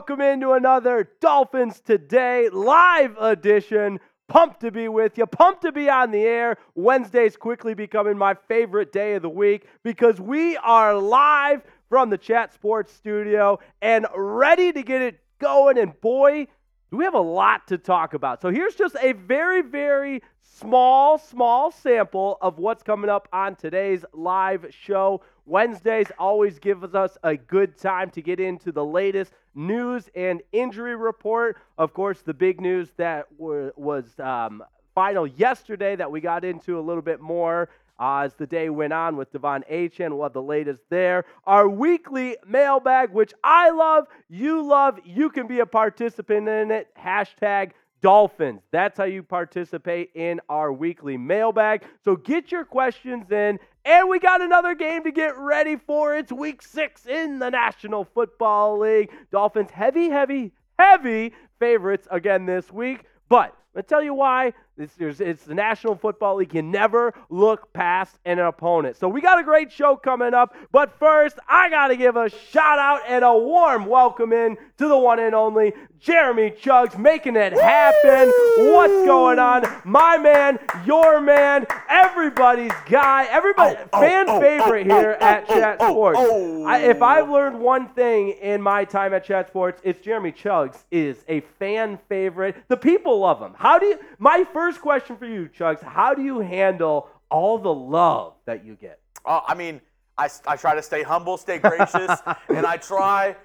Welcome into another Dolphins Today live edition. Pumped to be with you, pumped to be on the air. Wednesday's quickly becoming my favorite day of the week because we are live from the Chat Sports studio and ready to get it going. And boy, do we have a lot to talk about. So here's just a very, very small, small sample of what's coming up on today's live show. Wednesdays always gives us a good time to get into the latest news and injury report. Of course, the big news that was um, final yesterday that we got into a little bit more uh, as the day went on with De'Von Achane. We'll the latest there. Our weekly mailbag, which I love, you love, you can be a participant in it. Hashtag Dolphins. That's how you participate in our weekly mailbag. So get your questions in. And we got another game to get ready for. It's week six in the National Football League. Dolphins heavy, heavy, heavy favorites again this week. But I'll tell you why. It's, it's the National Football League. You never look past an opponent. So we got a great show coming up. But first, I got to give a shout out and a warm welcome in to the one and only Jeremy Chugs making it happen. What's going on? My man, your man, everybody's guy, everybody, Oh, oh fan oh, oh, favorite oh, here oh, at oh, Chat oh, Sports. oh. I, if I've learned one thing in my time at Chat Sports, it's Jeremy Chugs is a fan favorite. The people love him. How do you? My first question for you, Chugs, how do you handle all the love that you get? Uh, I mean, I, I try to stay humble, stay gracious, and I try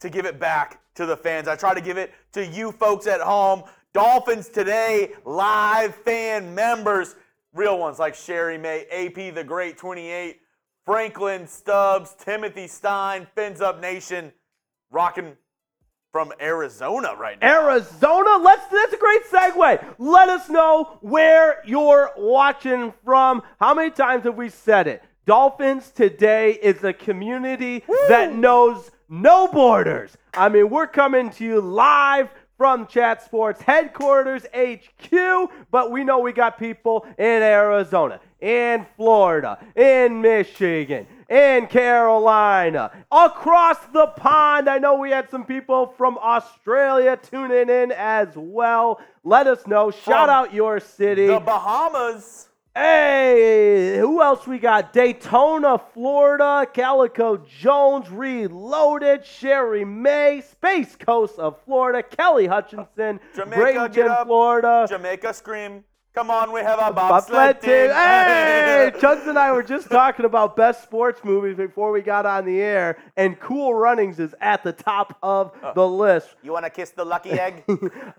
to give it back to the fans. I try to give it to you folks at home. Dolphins today, live fan members, real ones like Sherry May, AP the Great 28, Franklin Stubbs, Timothy Stein, Fins Up Nation, rocking from Arizona right now. Arizona. Let's. That's a great segue. Let us know where you're watching from. How many times have we said it? Dolphins today is a community that knows no borders. I mean, we're coming to you live from Chat Sports headquarters HQ, but we know we got people in Arizona, in Florida, in Michigan, in Carolina, across the pond. I know we had some people from Australia tuning in as well. Let us know. Shout out your city. The Bahamas. Hey, who else we got? Daytona, Florida, Calico Jones, Reloaded, Sherry May, Space Coast of Florida, Kelly Hutchinson, Jamaica, Bradenton. Florida. Jamaica Scream. Come on, we have a Bobsled bobsled team. team. Hey, Chugs and I were just talking about best sports movies before we got on the air, and Cool Runnings is at the top of uh, the list. You want to kiss the lucky egg?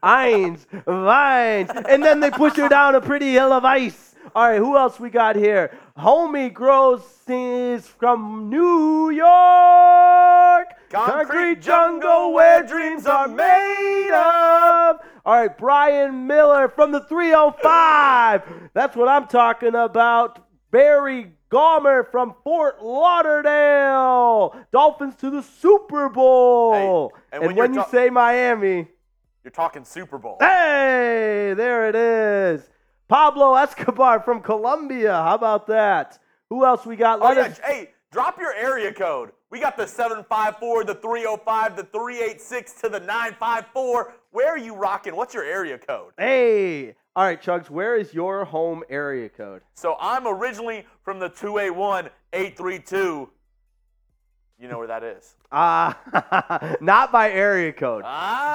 Eins, Vines, and then they push her down a pretty hill of ice. All right, who else we got here? Homie Gross is from New York. Concrete jungle where dreams are made of. All right, Brian Miller from the 305. That's what I'm talking about. Barry Gomer from Fort Lauderdale. Dolphins to the Super Bowl. Hey, and and when you ta- say Miami, You're talking Super Bowl. hey, there it is. Pablo Escobar from Colombia. How about that? Who else we got? Oh, yeah. us- Hey, drop your area code. We got the 754, the 305, the 386 to the 954. Where are you rocking? What's your area code? Hey. All right, Chugs, where is your home area code? So I'm originally from the 281 832. You know where that is? Uh, not by area code.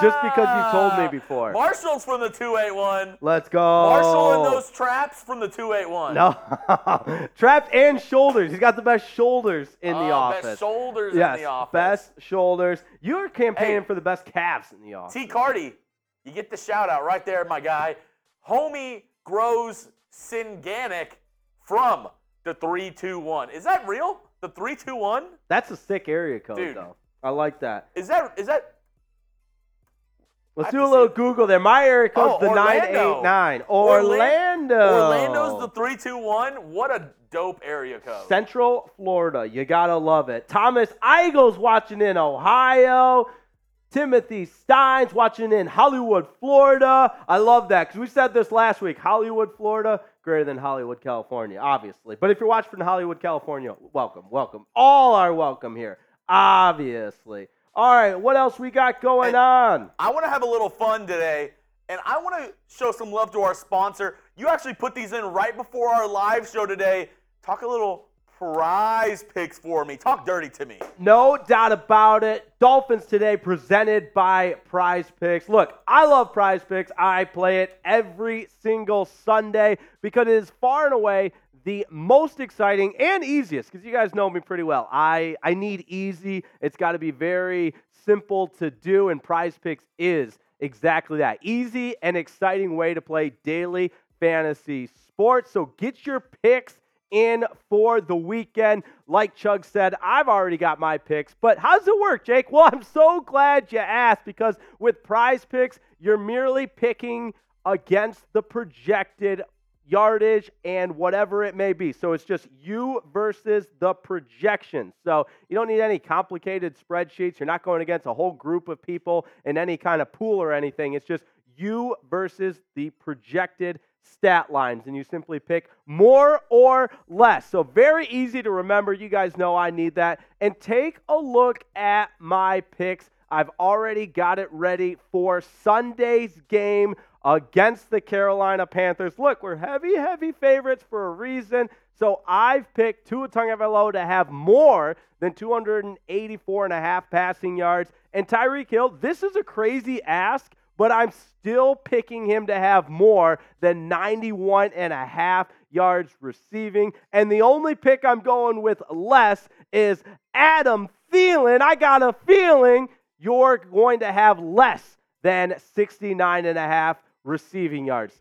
Just because you told me Ah, before. Marshall's from the 281. Let's go. Marshall and those traps from the 281. No. Trapped and shoulders. He's got the best shoulders in the office. Best shoulders yes, in the office. best shoulders. You're campaigning Hey. for the best calves in the office. T. Cardi, you get the shout out right there, my guy. Homie grows Synganic from the 321. Is that real? The 321? That's a sick area code, Dude. though. I like that. Is that is that Let's do a little see. Google there. My area code's Oh, the Orlando. 989. Orla- Orlando. Orlando's the 321? What a dope area code. Central Florida. You gotta love it. Thomas Eigel's watching in Ohio. Timothy Steins watching in Hollywood, Florida. I love that because we said this last week. Hollywood, Florida, greater than Hollywood, California, obviously. But if you're watching from Hollywood, California, welcome, welcome. All are welcome here, obviously. All right, what else we got going Hey. on? I want to have a little fun today, and I want to show some love to our sponsor. You actually put these in right before our live show today. Talk a little prize picks for me. Talk dirty to me. No doubt about it. Dolphins today presented by Prize Picks. Look, I love Prize Picks. I play it every single Sunday because it is far and away the most exciting and easiest because you guys know me pretty well. I, I need easy. It's got to be very simple to do, and Prize Picks is exactly that. Easy and exciting way to play daily fantasy sports. So get your picks in for the weekend. Like Chug said, I've already got my picks, but how does it work, Jake? Well, I'm so glad you asked because with prize picks, you're merely picking against the projected yardage and whatever it may be. So it's just you versus the projection. So you don't need any complicated spreadsheets. You're not going against a whole group of people in any kind of pool or anything. It's just you versus the projected stat lines and you simply pick more or less. So very easy to remember. You guys know I need that. And take a look at my picks. I've already got it ready for Sunday's game against the Carolina Panthers. Look, we're heavy, heavy favorites for a reason. So I've picked Tua Tagovailoa to have more than 284 and a half passing yards. And Tyreek Hill, this is a crazy ask, but I'm still picking him to have more than 91 and a half yards receiving. And the only pick I'm going with less is Adam Thielen. I got a feeling you're going to have less than 69 and a half receiving yards.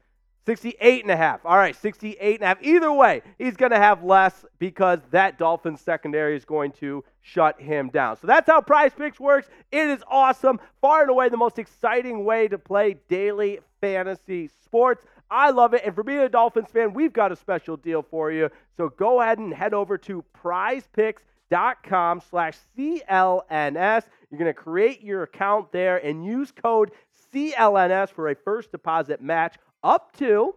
68 and a half. All right, 68 and a half. Either way, he's going to have less because that Dolphins secondary is going to shut him down. So that's how Prize Picks works. It is awesome. Far and away the most exciting way to play daily fantasy sports. I love it. And for being a Dolphins fan, we've got a special deal for you. So go ahead and head over to prizepicks.com slash CLNS. You're going to create your account there and use code CLNS for a first deposit match up to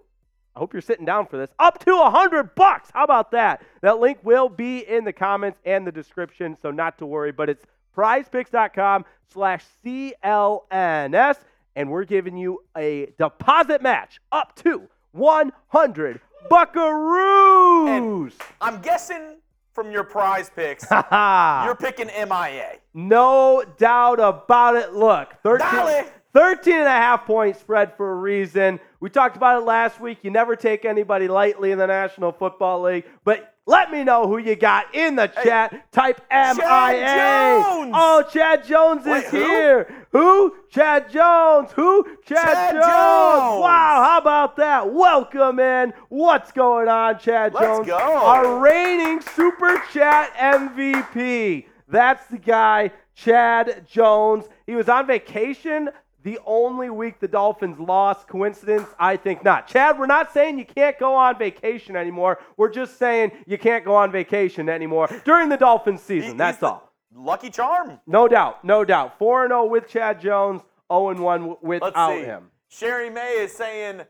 I hope you're sitting down for this. Up to a hundred bucks. How about that? That link will be in the comments and the description, so not to worry. But it's prizepicks.com slash CLNS, and we're giving you a deposit match up to 100 buckaroos. I'm guessing from your prize picks, you're picking MIA. No doubt about it. Look, 13, Dale. 13 and a half point spread for a reason. We talked about it last week. You never take anybody lightly in the National Football League, but let me know who you got in the chat. Type MIA. Oh, Chad Jones is Wait, who? here. Who? Chad Jones. Who? Chad, Chad Jones. Jones. Wow, how about that? Welcome in. What's going on, Chad Let's Jones? go. Our reigning Super Chat MVP. That's the guy, Chad Jones. He was on vacation the only week the Dolphins lost. Coincidence? I think not. Chad, we're not saying you can't go on vacation anymore. We're just saying you can't go on vacation anymore during the Dolphins season. He- That's all. Lucky charm. No doubt. No doubt. 4 0 with Chad Jones, 0 1 without Let's see. him. Sherry May is saying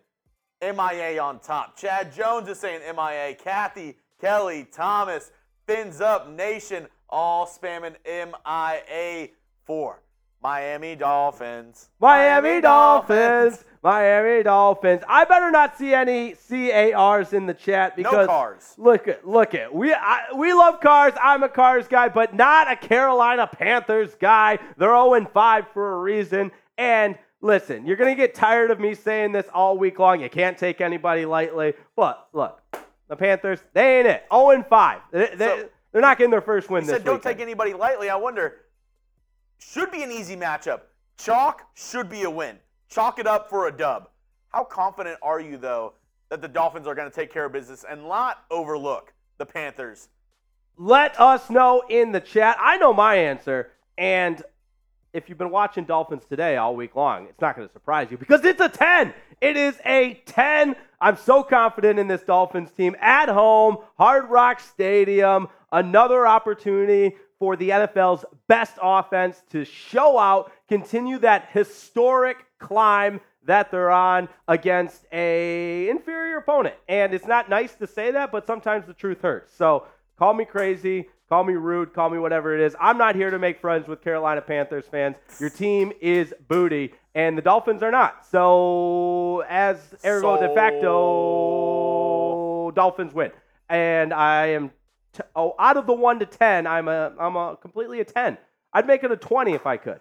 MIA on top. Chad Jones is saying MIA. Kathy, Kelly, Thomas, Fins Up Nation, all spamming MIA for Miami Dolphins. Miami Dolphins. Miami Dolphins. I better not see any CARs in the chat No because cars. look at look at we I, we love cars. I'm a cars guy, but not a Carolina Panthers guy. They're 0 5 for a reason. And listen, you're gonna get tired of me saying this all week long. You can't take anybody lightly. But look, the Panthers, they ain't it. 0 5. They, they, So- they're not getting their first win He this said, don't weekend. take anybody lightly. I wonder, should be an easy matchup. Chalk should be a win. Chalk it up for a dub. How confident are you, though, that the Dolphins are going to take care of business and not overlook the Panthers? Let us know in the chat. I know my answer. And if you've been watching Dolphins today all week long, it's not going to surprise you because it's a 10. It is a 10. I'm so confident in this Dolphins team at home, Hard Rock Stadium. Another opportunity for the NFL's best offense to show out, continue that historic climb that they're on against a inferior opponent. And it's not nice to say that, but sometimes the truth hurts. So call me crazy, call me rude, call me whatever it is. I'm not here to make friends with Carolina Panthers fans. Your team is booty, and the Dolphins are not. So as ergo de facto, Dolphins win. And I am t- oh out of the one to ten, I'm a I'm a completely a ten. I'd make it a twenty if I could.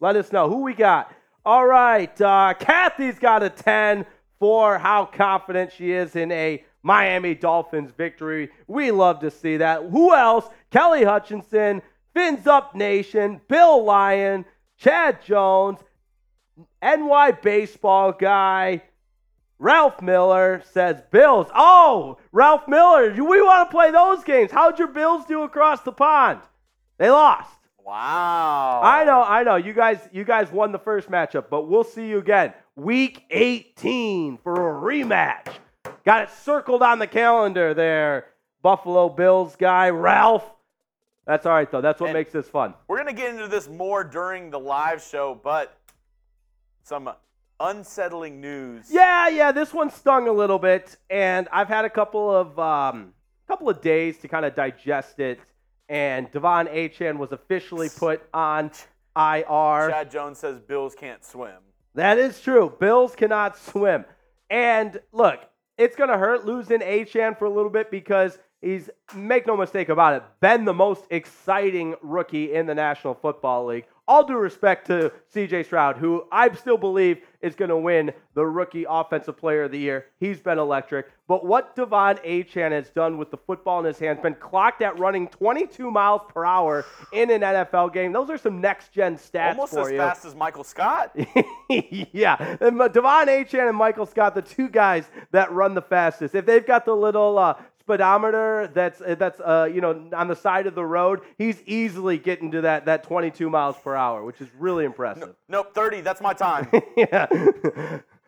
Let us know who we got. All right, uh, Kathy's got a 10 for how confident she is in a Miami Dolphins victory. We love to see that. Who else? Kelly Hutchinson, Fins Up Nation, Bill Lyon, Chad Jones, NY baseball guy. Ralph Miller says Bills. Oh, Ralph Miller, we want to play those games. How'd your Bills do across the pond? They lost. Wow. I know, I know. You guys, you guys won the first matchup, but we'll see you again. Week 18 for a rematch. Got it circled on the calendar there. Buffalo Bills guy, Ralph. That's all right though. That's what And- makes this fun. We're going to get into this more during the live show, but some unsettling news. Yeah, yeah. This one stung a little bit, and I've had a couple of um, couple of days to kind of digest it. And De'Von Achane was officially put on IR. Chad Jones says Bills can't swim. That is true. Bills cannot swim. And look, it's going to hurt losing Achane for a little bit because he's, make no mistake about it, been the most exciting rookie in the National Football League. All due respect to CJ Stroud, who I still believe is going to win the Rookie Offensive Player of the Year. He's been electric. But what De'Von Achane has done with the football in his hands, been clocked at running 22 miles per hour in an NFL game. Those are some next gen stats Almost for as you. fast as Michael Scott. yeah, and De'Von Achane and Michael Scott, the two guys that run the fastest. If they've got the little uh, speedometer that's uh, that's uh, you know on the side of the road, he's easily getting to that that 22 miles per hour, which is really impressive. Nope, 30. That's my time. yeah.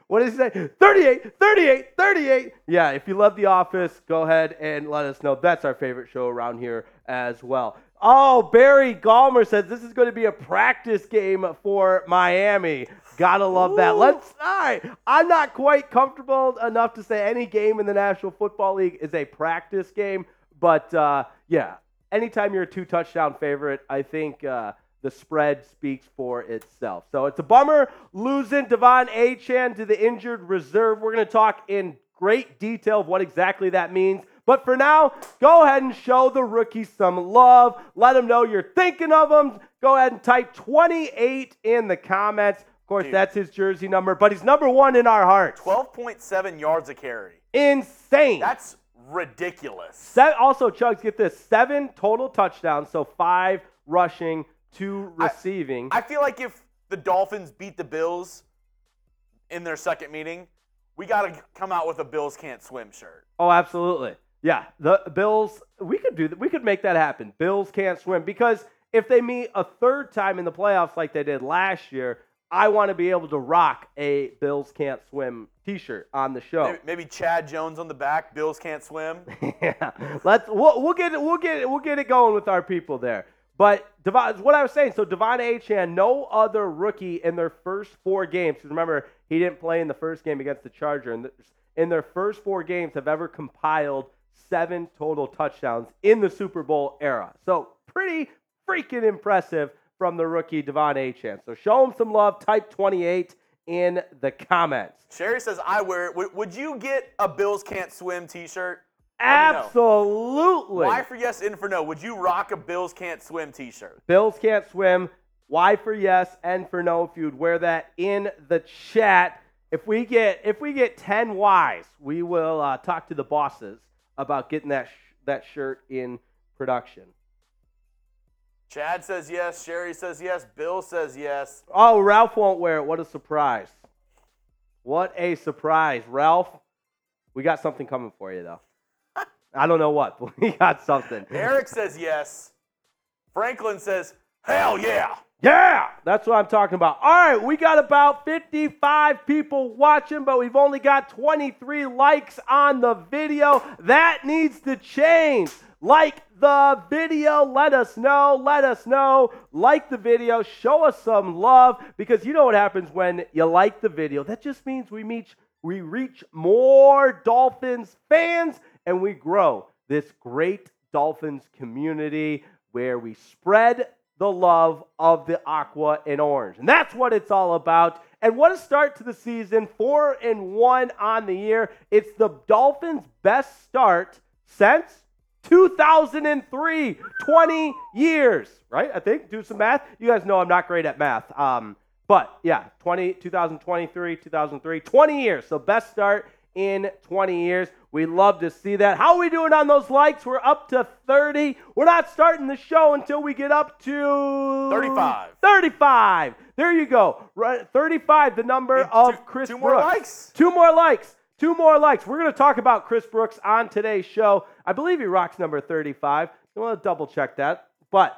What did he say? 38, 38, 38. Yeah, if you love The Office, go ahead and let us know. That's our favorite show around here as well. Oh, Barry Gallmer says this is going to be a practice game for Miami. Gotta love that. Let's. All right. I'm not quite comfortable enough to say any game in the National Football League is a practice game, but uh, yeah, anytime you're a two touchdown favorite, I think uh, the spread speaks for itself. So it's a bummer losing De'Von Achane to the injured reserve. We're going to talk in great detail of what exactly that means. But for now, go ahead and show the rookies some love. Let them know you're thinking of them. Go ahead and type 28 in the comments. Of course, Dude. that's his jersey number, but he's number one in our hearts. 12.7 yards a carry. Insane. That's ridiculous. Se- also, Chugs, get this seven total touchdowns, so five rushing, two I- receiving. I feel like if the Dolphins beat the Bills in their second meeting, we got to come out with a Bills can't swim shirt. oh, absolutely. Yeah, the Bills. We could do that. We could make that happen. Bills can't swim because if they meet a third time in the playoffs like they did last year, I want to be able to rock a Bills Can't Swim T-shirt on the show. Maybe, maybe Chad Jones on the back. Bills can't swim. yeah, let's we'll, we'll get it we'll get it we'll get it going with our people there. But De'Von, what I was saying, so De'Von Achane, no other rookie in their first four games. Because remember, he didn't play in the first game against the Charger, and in their first four games have ever compiled seven total touchdowns in the Super Bowl era. So pretty freaking impressive from the rookie De'Von Achane. So show him some love. Type 28 in the comments. Sherry says I wear it. Would, would you get a Bills Can't Swim T-shirt? Absolutely. Y for yes, in for no. Would you rock a Bills Can't Swim T-shirt? Bills can't swim. Y for yes, N for no. If you'd wear that in the chat, if we get if we get 10 Ys, we will uh, talk to the bosses about getting that sh- that shirt in production. Chad says yes. Sherry says yes. Bill says yes. Oh, Ralph won't wear it. What a surprise! What a surprise, Ralph. We got something coming for you though. I don't know what, but we got something. Eric says yes. Franklin says hell yeah. Yeah, that's what I'm talking about. All right, we got about 55 people watching, but we've only got 23 likes on the video. That needs to change. Like the video, let us know, let us know. Like the video, show us some love because you know what happens when you like the video. That just means we reach we reach more Dolphins fans and we grow this great Dolphins community where we spread the love of the aqua and orange. And that's what it's all about. And what a start to the season, 4 and 1 on the year. It's the Dolphins' best start since 2003, 20 years, right? I think. Do some math. You guys know I'm not great at math. Um, but yeah, 20, 2023, 2003, 20 years. So best start in 20 years. We love to see that. How are we doing on those likes? We're up to 30. We're not starting the show until we get up to 35. 35. There you go. Right, 35, the number Two- of Chris two more likes. Two more likes. Two more likes. We're going to talk about Chris Brooks on today's show. I believe he rocks number 35. I want to double check that. But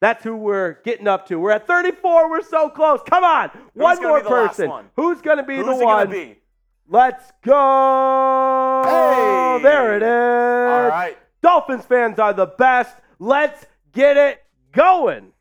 that's who we're getting up to. We're at 34. We're so close. Come on. one more be the last person. one? Who's going to be Who's the it one? be? Let's go. Hey. There it is. All right. Dolphins fans are the best. Let's get it going.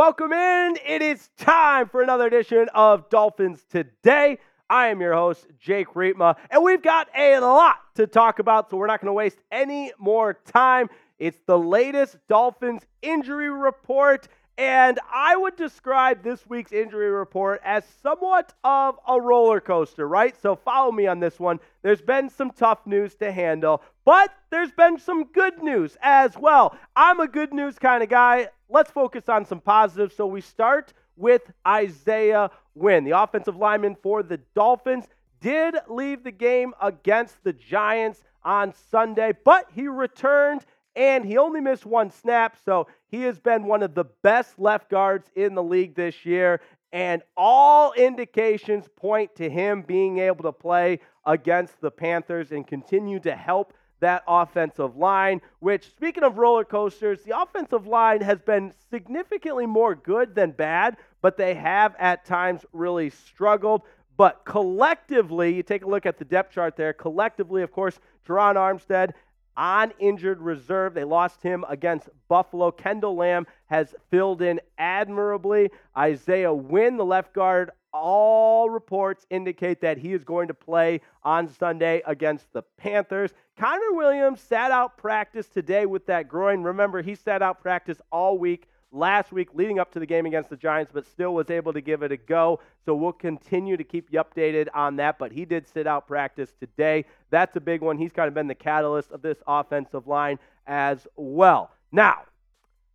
Welcome in. It is time for another edition of Dolphins Today. I am your host, Jake Riepma, and we've got a lot to talk about, so we're not going to waste any more time. It's the latest Dolphins injury report, and I would describe this week's injury report as somewhat of a roller coaster, right? So follow me on this one. There's been some tough news to handle, but there's been some good news as well. I'm a good news kind of guy. Let's focus on some positives. So we start with Isaiah Wynn, the offensive lineman for the Dolphins. Did leave the game against the Giants on Sunday, but he returned and he only missed one snap. So he has been one of the best left guards in the league this year. And all indications point to him being able to play against the Panthers and continue to help that offensive line, which, speaking of roller coasters, the offensive line has been significantly more good than bad, but they have at times really struggled. But collectively, you take a look at the depth chart there. Collectively, of course, Terron Armstead on injured reserve. They lost him against Buffalo. Kendall Lamm has filled in admirably. Isaiah Wynn, the left guard, all reports indicate that he is going to play on Sunday against the Panthers. Connor Williams sat out practice today with that groin. Remember, he sat out practice all week last week leading up to the game against the Giants, but still was able to give it a go. So we'll continue to keep you updated on that. But he did sit out practice today. That's a big one. He's kind of been the catalyst of this offensive line as well. Now,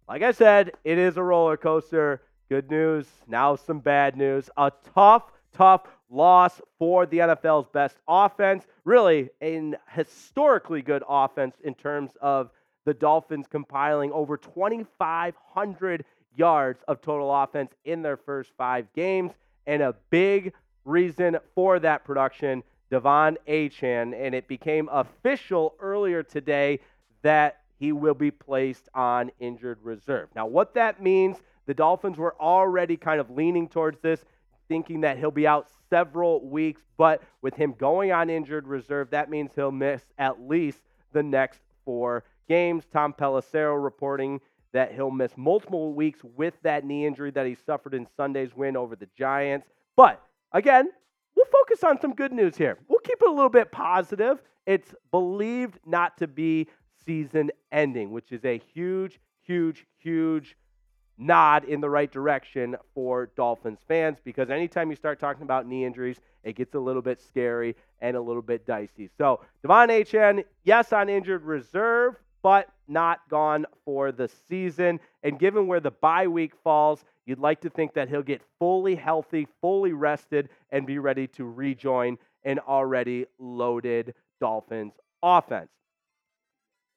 like I said, it is a roller coaster. Good news, now some bad news. A tough, tough loss for the NFL's best offense. Really, an historically good offense in terms of the Dolphins compiling over 2,500 yards of total offense in their first five games. And a big reason for that production De'Von Achane, and it became official earlier today that he will be placed on injured reserve. Now, what that means, the Dolphins were already kind of leaning towards this, thinking that he'll be out several weeks, but with him going on injured reserve, that means he'll miss at least the next four games. Tom Pelissero reporting that he'll miss multiple weeks with that knee injury that he suffered in Sunday's win over the Giants. But again, we'll focus on some good news here. We'll keep it a little bit positive. It's believed not to be season ending, which is a huge, huge, huge nod in the right direction for Dolphins fans because anytime you start talking about knee injuries, it gets a little bit scary and a little bit dicey. So, De'Von Achane, yes, on injured reserve, but not gone for the season. And given where the bye week falls, you'd like to think that he'll get fully healthy, fully rested, and be ready to rejoin an already loaded Dolphins offense.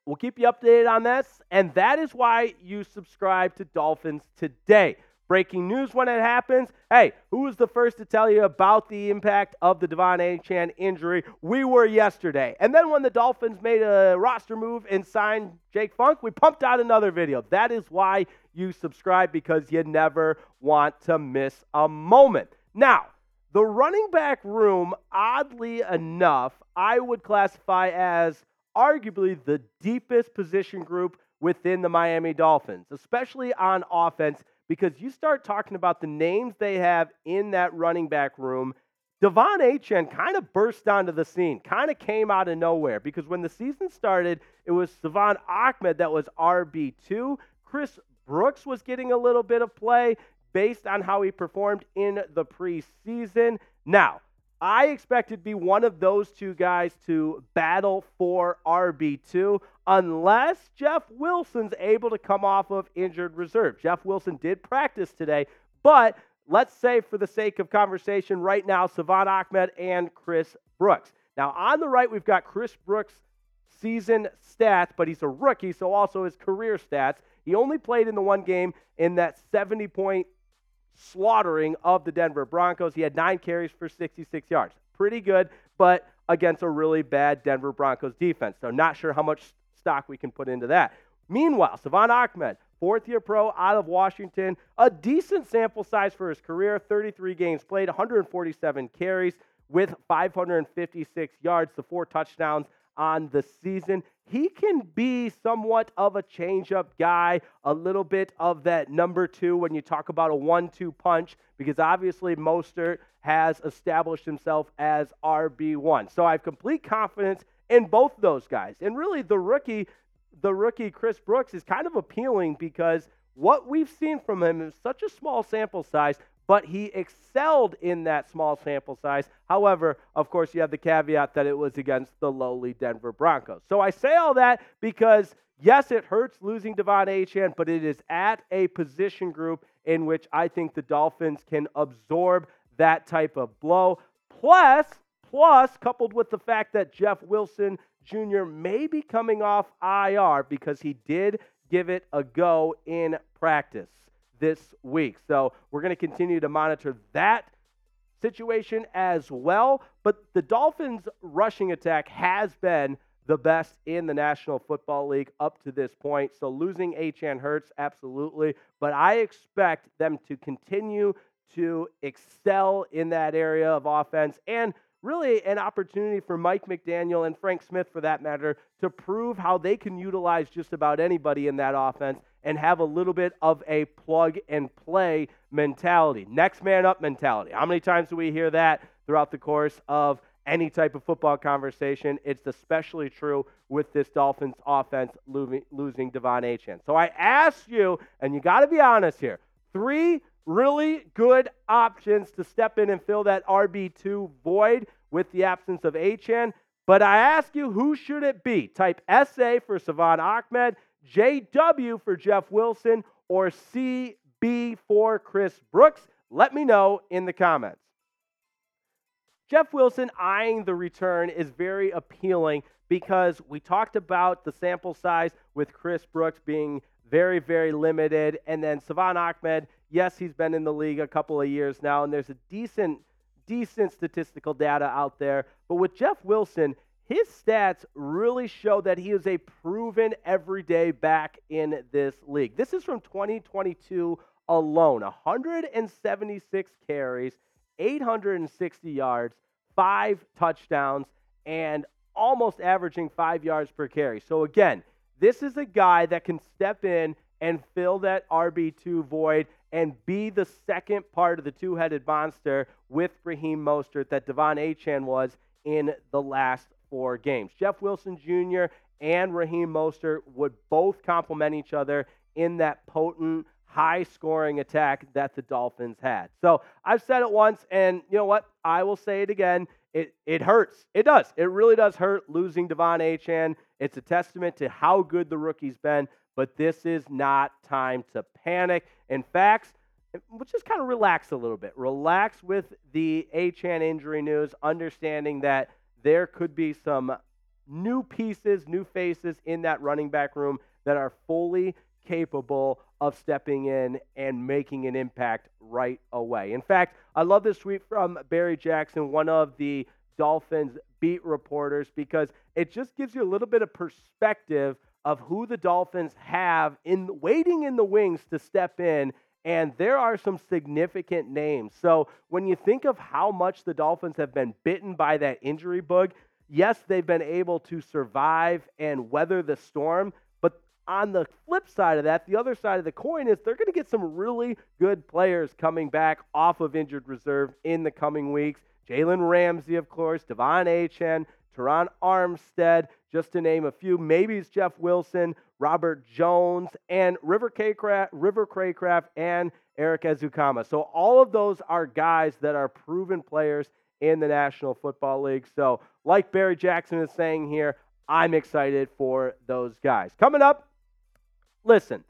We'll keep you updated on this, and that is why you subscribe to Dolphins Today. Breaking news when it happens. Hey, who was the first to tell you about the impact of the De'Von Achane injury? We were yesterday. And then when the Dolphins made a roster move and signed Jake Funk, we pumped out another video. That is why you subscribe because you never want to miss a moment. Now, the running back room, oddly enough, I would classify as arguably the deepest position group within the Miami Dolphins, especially on offense, because you start talking about the names they have in that running back room. De'Von Achane kind of burst onto the scene, kind of came out of nowhere because when the season started, it was Salvon Ahmed that was RB2. Chris Brooks was getting a little bit of play based on how he performed in the preseason. Now, I expect to be one of those two guys to battle for RB2 unless Jeff Wilson's able to come off of injured reserve. Jeff Wilson did practice today, but let's say for the sake of conversation right now, Salvon Ahmed and Chris Brooks. Now, on the right, we've got Chris Brooks' season stats, but he's a rookie, so also his career stats. He only played in the one game in that 70 point slaughtering of the Denver Broncos. He had nine carries for 66 yards. Pretty good, but against a really bad Denver Broncos defense. So, not sure how much stock we can put into that. Meanwhile, Salvon Ahmed, fourth year pro out of Washington, a decent sample size for his career 33 games played, 147 carries with 556 yards, the four touchdowns on the season. He can be somewhat of a changeup guy, a little bit of that number two when you talk about a one two punch, because obviously Mostert has established himself as RB1. So I have complete confidence in both those guys. And really, the rookie, the rookie Chris Brooks is kind of appealing because what we've seen from him is such a small sample size, but he excelled in that small sample size. However, of course, you have the caveat that it was against the lowly Denver Broncos. So I say all that because, yes, it hurts losing De'Von Achane, but it is at a position group in which I think the Dolphins can absorb that type of blow. Plus, plus, coupled with the fact that Jeff Wilson Jr. may be coming off IR because he did give it a go in practice this week. So we're going to continue to monitor that situation as well. But the Dolphins' rushing attack has been the best in the National Football League up to this point. So losing Achane hurts, absolutely. But I expect them to continue to excel in that area of offense and really an opportunity for Mike McDaniel and Frank Smith, for that matter, to prove how they can utilize just about anybody in that offense and have a little bit of a plug and play mentality, next man up mentality. How many times do we hear that throughout the course of any type of football conversation? It's especially true with this Dolphins offense losing De'Von Achane. So I ask you, and you got to be honest here, three really good options to step in and fill that RB2 void with the absence of Achane. But I ask you, who should it be? Type SA for Salvon Ahmed JW for Jeff Wilson, or CB for Chris Brooks? Let me know in the comments. Jeff Wilson eyeing the return is very appealing because we talked about the sample size with Chris Brooks being very, very limited. And then Salvon Ahmed, yes, he's been in the league a couple of years now, and there's a decent decent statistical data out there. But with Jeff Wilson, his stats really show that he is a proven everyday back in this league. This is from 2022 alone 176 carries, 860 yards, five touchdowns, and almost averaging five yards per carry. So, again, this is a guy that can step in and fill that RB2 void and be the second part of the two headed monster with Raheem Mostert that De'Von Achane was in the last four games. Jeff Wilson Jr. and Raheem Mostert would both complement each other in that potent, high scoring attack that the Dolphins had. So I've said it once, and you know what? I will say it again. It, it hurts. It does. It really does hurt losing De'Von Achane. It's a testament to how good the rookie's been, but this is not time to panic. In fact, we'll just kind of relax a little bit. Relax with the Achane injury news, understanding that there could be some new pieces, new faces in that running back room that are fully capable of stepping in and making an impact right away. In fact, I love this tweet from Barry Jackson, one of the Dolphins beat reporters, because it just gives you a little bit of perspective of who the Dolphins have in waiting in the wings to step in and there are some significant names. So when you think of how much the Dolphins have been bitten by that injury bug, yes, they've been able to survive and weather the storm. But on the flip side of that, the other side of the coin is they're going to get some really good players coming back off of injured reserve in the coming weeks. Jalen Ramsey, of course, De'Von Achane, Terron Armstead, just to name a few. Maybe it's Jeff Wilson, Robert Jones, and River Cracraft, River Cracraft and Erik Ezukanma. So all of those are guys that are proven players in the National Football League. So, like Barry Jackson is saying here, I'm excited for those guys. Coming up, listen,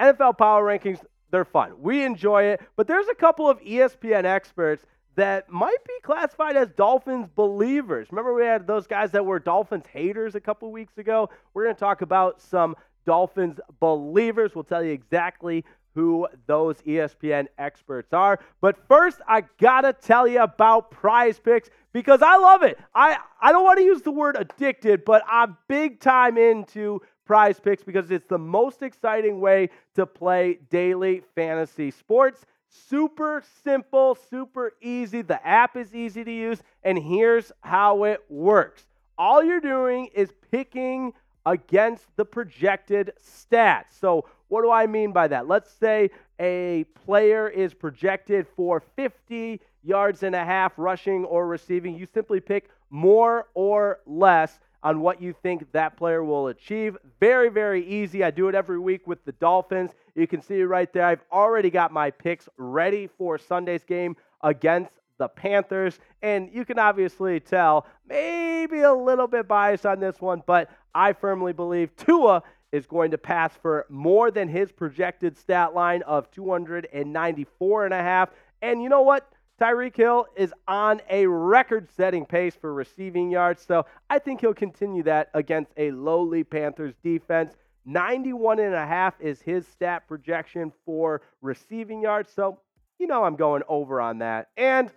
NFL Power Rankings, they're fun. We enjoy it, but there's a couple of ESPN experts that might be classified as Dolphins believers. Remember, we had those guys that were Dolphins haters a couple weeks ago? We're going to talk about some Dolphins believers. We'll tell you exactly who those ESPN experts are. But first, I got to tell you about prize picks because I love it. I, I don't want to use the word addicted, but I'm big time into prize picks because it's the most exciting way to play daily fantasy sports. Super simple, super easy. The app is easy to use, and here's how it works. All you're doing is picking against the projected stats. So, what do I mean by that? Let's say a player is projected for 50 yards and a half rushing or receiving. You simply pick more or less on what you think that player will achieve. Very, very easy. I do it every week with the Dolphins. You can see right there. I've already got my picks ready for Sunday's game against the Panthers. And you can obviously tell, maybe a little bit biased on this one, but I firmly believe Tua is going to pass for more than his projected stat line of 294 and a half. And you know what? Tyreek Hill is on a record setting pace for receiving yards, so I think he'll continue that against a lowly Panthers defense. 91 and a half is his stat projection for receiving yards, so you know I'm going over on that. And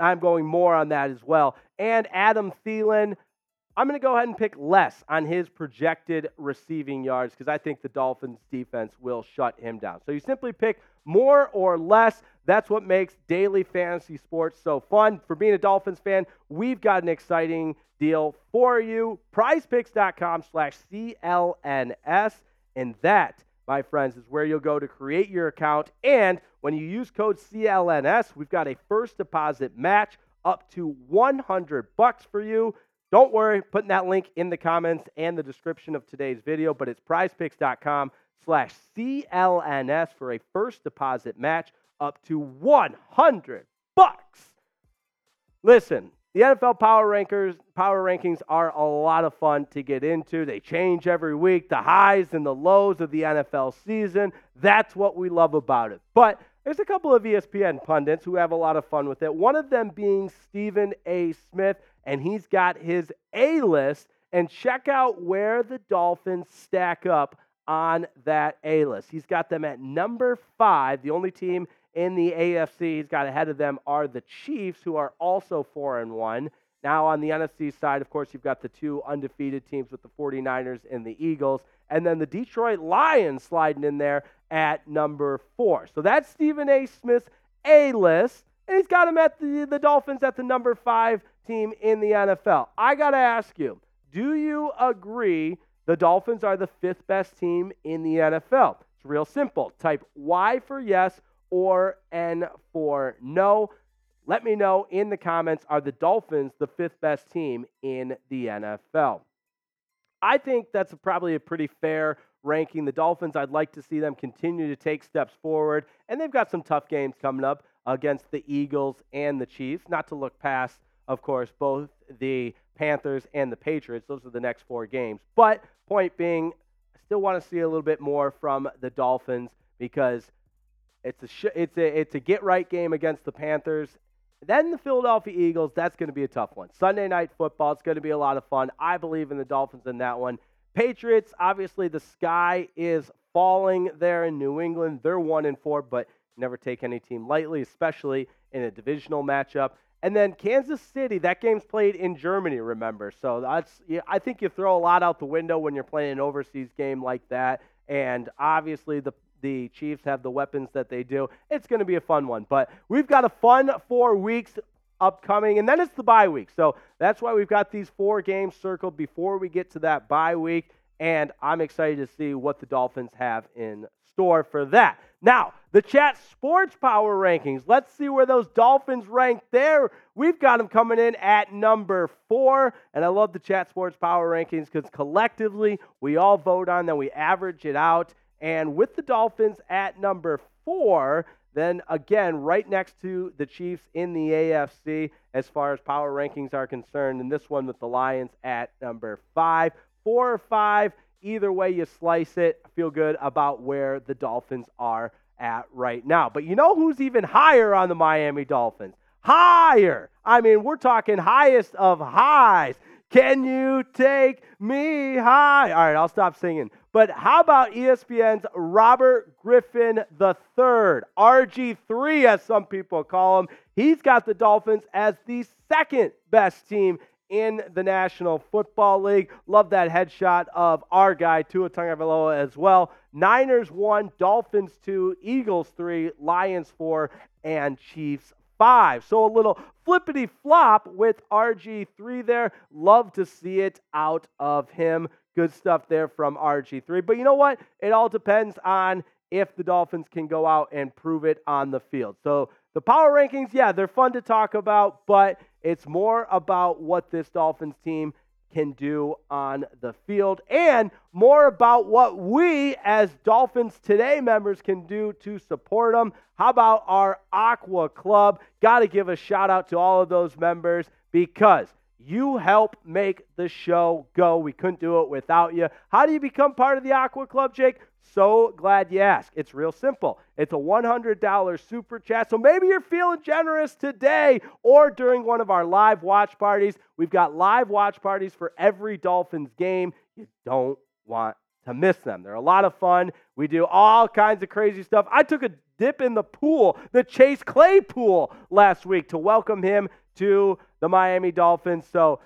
I'm going more on that as well. And Adam Thielen, I'm going to go ahead and pick less on his projected receiving yards because I think the Dolphins defense will shut him down. So you simply pick more or less. That's what makes daily fantasy sports so fun. For being a Dolphins fan, we've got an exciting deal for you. prizepicks.com slash CLNS. And that, my friends, is where you'll go to create your account. And when you use code CLNS, we've got a first deposit match up to 100 bucks for you. Don't worry, putting that link in the comments and the description of today's video, but it's prizepicks.com slash CLNS for a first deposit match up to 100 bucks. Listen, the NFL power rankers power rankings are a lot of fun to get into. They change every week, the highs and the lows of the NFL season. That's what we love about it. But there's a couple of ESPN pundits who have a lot of fun with it. One of them being Stephen A. Smith, and he's got his A list. And check out where the Dolphins stack up on that A list. He's got them at number five, the only team in the AFC, he's got ahead of them are the Chiefs, who are also 4 and 1. Now, on the NFC side, of course, you've got the two undefeated teams with the 49ers and the Eagles, and then the Detroit Lions sliding in there at number four. So that's Stephen A. Smith's A list, and he's got him at the, the Dolphins at the number five team in the NFL. I got to ask you, do you agree the Dolphins are the fifth best team in the NFL? It's real simple. Type Y for yes or N for no. Let me know in the comments are the Dolphins the fifth best team in the NFL? I think that's probably a pretty fair ranking. The Dolphins, I'd like to see them continue to take steps forward, and they've got some tough games coming up against the Eagles and the Chiefs. Not to look past, of course, both the Panthers and the Patriots. Those are the next four games. But point being, I still want to see a little bit more from the Dolphins because it's a sh- it's a it's a get right game against the Panthers then the Philadelphia Eagles, that's going to be a tough one. Sunday night football, it's going to be a lot of fun. I believe in the Dolphins in that one. Patriots, obviously the sky is falling there in New England. They're 1 and 4, but never take any team lightly, especially in a divisional matchup. And then Kansas City, that game's played in Germany, remember. So that's I think you throw a lot out the window when you're playing an overseas game like that. And obviously the the Chiefs have the weapons that they do. It's going to be a fun one. But we've got a fun four weeks upcoming, and then it's the bye week. So that's why we've got these four games circled before we get to that bye week. And I'm excited to see what the Dolphins have in store for that. Now, the chat sports power rankings. Let's see where those Dolphins rank there. We've got them coming in at number four. And I love the chat sports power rankings because collectively we all vote on them, we average it out. And with the Dolphins at number four, then again, right next to the Chiefs in the AFC as far as power rankings are concerned. And this one with the Lions at number five. Four or five, either way you slice it, I feel good about where the Dolphins are at right now. But you know who's even higher on the Miami Dolphins? Higher. I mean, we're talking highest of highs. Can you take me high? All right, I'll stop singing. But how about ESPN's Robert Griffin III, RG3 as some people call him? He's got the Dolphins as the second best team in the National Football League. Love that headshot of our guy, Tua Tagovailoa, as well. Niners 1, Dolphins 2, Eagles 3, Lions 4, and Chiefs 5. So a little flippity flop with RG3 there. Love to see it out of him. Good stuff there from RG3. But you know what? It all depends on if the Dolphins can go out and prove it on the field. So the power rankings, yeah, they're fun to talk about, but it's more about what this Dolphins team can do on the field and more about what we as Dolphins Today members can do to support them. How about our Aqua Club? Got to give a shout out to all of those members because you help make the show go. We couldn't do it without you. How do you become part of the Aqua Club, Jake? So glad you asked. It's real simple. It's a $100 super chat. So maybe you're feeling generous today or during one of our live watch parties. We've got live watch parties for every Dolphins game. You don't want to miss them. They're a lot of fun. We do all kinds of crazy stuff. I took a dip in the pool, the Chase Clay pool last week to welcome him to the Miami Dolphins. So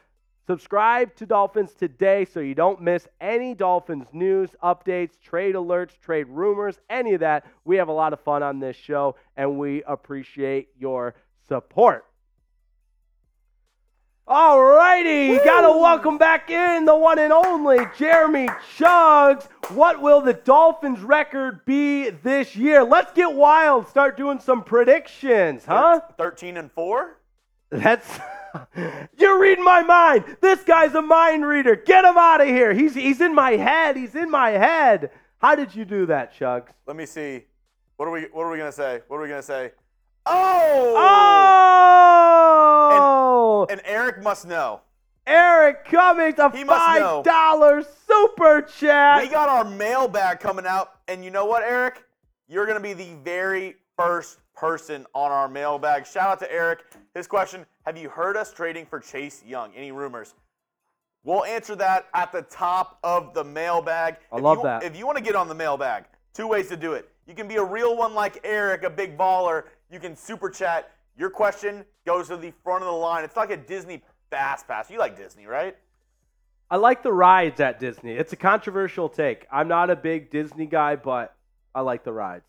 subscribe to Dolphins today so you don't miss any Dolphins news, updates, trade alerts, trade rumors, any of that. We have a lot of fun on this show and we appreciate your support. All righty, gotta welcome back in the one and only Jeremy Chugs. What will the Dolphins record be this year? Let's get wild, start doing some predictions, huh? 13 and 4? That's you're reading my mind. This guy's a mind reader. Get him out of here. He's he's in my head. He's in my head. How did you do that, Chugs? Let me see. What are we what are we gonna say? What are we gonna say? Oh! Oh! And, and Eric must know. Eric Cummings, a He five dollar super chat. We got our mailbag coming out, and you know what, Eric? You're gonna be the very first person on our mailbag. Shout out to Eric. His question Have you heard us trading for Chase Young? Any rumors? We'll answer that at the top of the mailbag. I If love you- that. If you want to get on the mailbag, two ways to do it. You can be a real one like Eric, a big baller. You can super chat. Your question goes to the front of the line. It's like a Disney fast pass. You like Disney, right? I like the rides at Disney. It's a controversial take. I'm not a big Disney guy, but I like the rides.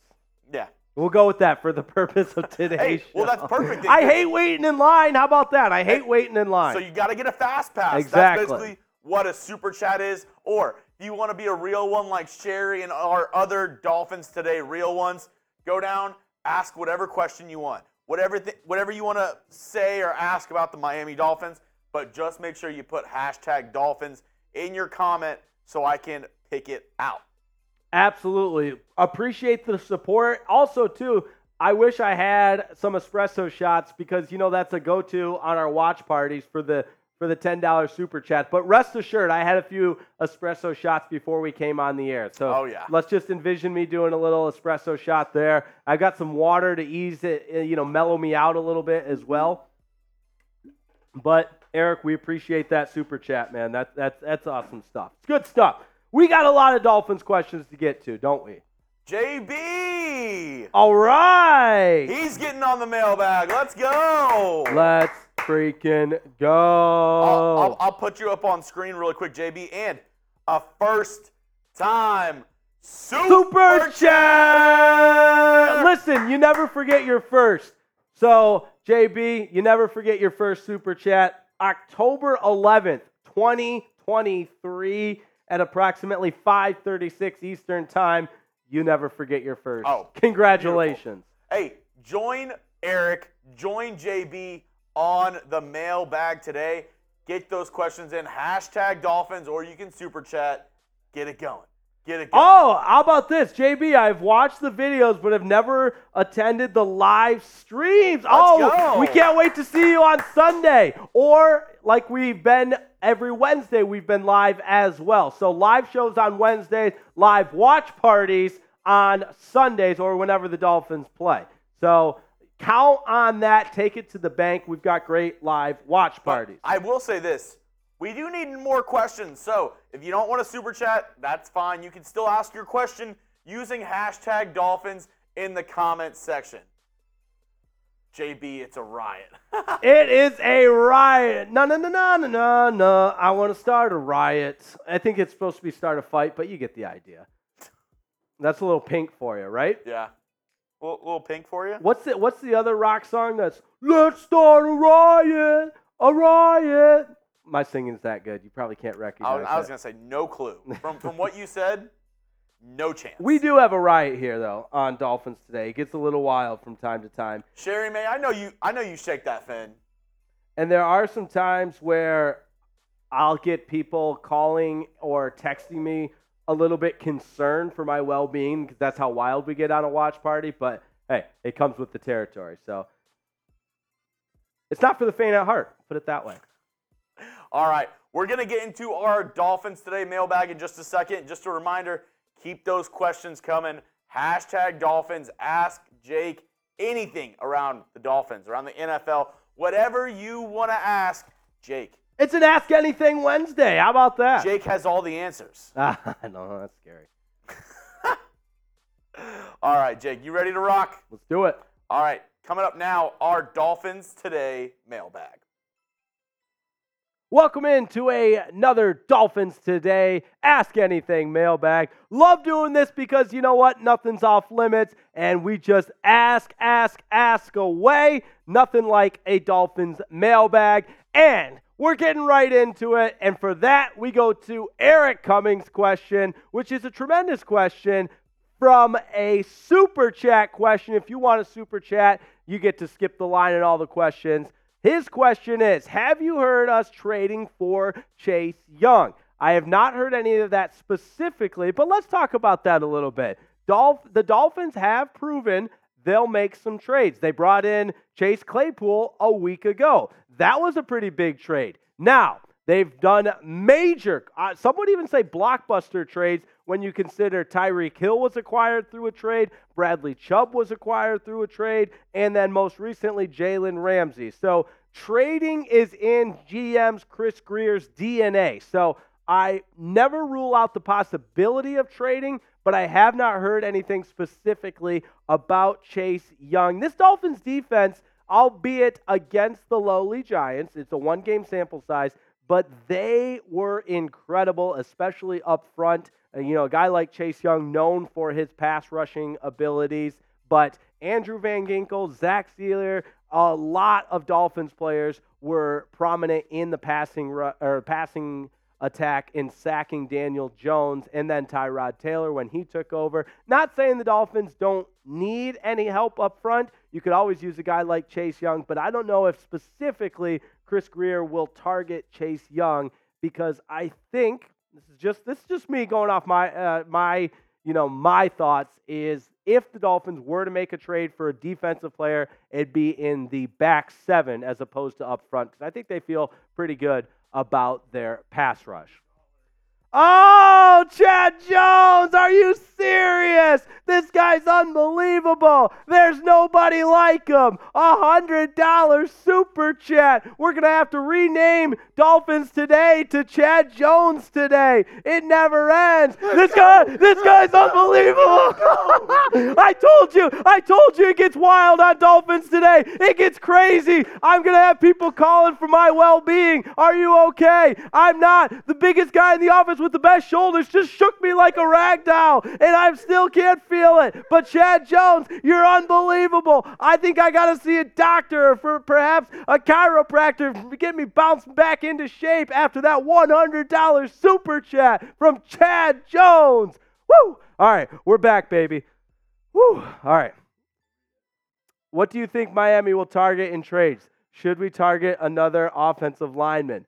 Yeah. We'll go with that for the purpose of today's Hey, show. well, that's perfect. I hate waiting in line. How about that? I hate waiting in line. So you got to get a fast pass. Exactly. That's basically what a super chat is. Or if you want to be a real one like Sherry and our other Dolphins today, real ones, go down, ask whatever question you want. Whatever, th- whatever you want to say or ask about the Miami Dolphins, but just make sure you put hashtag Dolphins in your comment so I can pick it out. Absolutely. Appreciate the support. Also, too, I wish I had some espresso shots because you know that's a go-to on our watch parties for the for the $10 super chat. But rest assured, I had a few espresso shots before we came on the air. So Oh, yeah. let's just envision me doing a little espresso shot there. I've got some water to ease it, uh, you know, mellow me out a little bit as well. But Eric, we appreciate that super chat, man. That, that's that's awesome stuff. It's good stuff. We got a lot of Dolphins questions to get to, don't we? JB! All right. He's getting on the mailbag. Let's go. Let's freaking go. I'll, I'll, I'll put you up on screen really quick, JB, and a first time super, Super chat. Listen, you never forget your first. So, JB, you never forget your first super chat. October 11th, 2023 at approximately 5:36 Eastern Time. You never forget your first. Oh, congratulations. Hey, join Eric, join JB on the mailbag today. Get those questions in. Hashtag Dolphins, or you can super chat. Get it going. Get it going. Oh, how about this, JB? I've watched the videos, but have never attended the live streams. oh, go. we can't wait to see you on Sunday. Or like we've been every Wednesday, we've been live as well. So live shows on Wednesdays, live watch parties on Sundays, or whenever the Dolphins play. So count on that. Take it to the bank. We've got great live watch parties. I will say this. We do need more questions. So if you don't want to super chat, that's fine. You can still ask your question using hashtag Dolphins in the comments section. JB, it's a riot. It is a riot. No, no, no, no, no, no, no. I want to start a riot. I think it's supposed to be start a fight, but you get the idea. That's a little pink for you, right? yeah. A little, little pink for you? What's the What's the other rock song that's Let's start a riot, a riot? My singing's that good. You probably can't I, recognize I was it. going to say no clue. From, from what you said, no chance. We do have a riot here though on Dolphins today. It gets a little wild from time to time. Sherry May, I know you I know you shake that fin. And there are some times where I'll get people calling or texting me a little bit concerned for my well being because that's how wild we get on a watch party. But hey, it comes with the territory. So it's not for the faint at heart, put it that way. All right, we're going to get into our Dolphins Today mailbag in just a second. Just a reminder keep those questions coming. Hashtag Dolphins. Ask Jake anything around the Dolphins, around the NFL, whatever you want to ask Jake. It's an Ask Anything Wednesday. How about that? Jake has all the answers. Ah, I know, that's scary. All right, Jake, you ready to rock? Let's do it. All right, coming up now, our Dolphins Today mailbag. Welcome into another Dolphins Today Ask Anything mailbag. Love doing this because you know what? Nothing's off limits, and we just ask, ask, ask away. Nothing like a Dolphins mailbag. And we're getting right into it. And for that, we go to Eric Cummings' question, which is a tremendous question from a super chat question. If you want a super chat, you get to skip the line and all the questions. His question is Have you heard us trading for Chase Young? I have not heard any of that specifically, but let's talk about that a little bit. Dolph- the Dolphins have proven they'll make some trades. They brought in Chase Claypool a week ago. That was a pretty big trade. Now, they've done major, uh, some would even say blockbuster trades when you consider Tyreek Hill was acquired through a trade, Bradley Chubb was acquired through a trade, and then most recently Jalen Ramsey. So trading is in GM's Chris Grier's DNA. So I never rule out the possibility of trading, but I have not heard anything specifically about Chase Young. This Dolphins defense, albeit against the lowly Giants, it's a one game sample size, but they were incredible, especially up front. Uh, you know, a guy like Chase Young, known for his pass rushing abilities, but Andrew Van Ginkel, Zach Sieler, a lot of Dolphins players were prominent in the passing or passing attack in sacking Daniel Jones and then Tyrod Taylor when he took over. Not saying the Dolphins don't need any help up front. You could always use a guy like Chase Young, but I don't know if specifically Chris Grier will target Chase Young because I think this is just this is just me going off my uh, my you know my thoughts is if the Dolphins were to make a trade for a defensive player, it'd be in the back seven as opposed to up front because I think they feel pretty good about their pass rush. Oh, Chad Jones, are you serious? This guy's unbelievable. There's nobody like him. A hundred dollar super chat. We're gonna have to rename Dolphins today to Chad Jones today. It never ends. This guy, this guy's unbelievable. I told you, I told you it gets wild on Dolphins today. It gets crazy. I'm gonna have people calling for my well-being. Are you okay? I'm not. The biggest guy in the office with the best shoulders just shook me like a rag doll, and I still can't feel it. But Chad Jones, you're unbelievable. I think I got to see a doctor for perhaps a chiropractor to get me bounced back into shape after that $100 super chat from Chad Jones. Woo! All right, we're back, baby. Woo! All right. What do you think Miami will target in trades? Should we target another offensive lineman?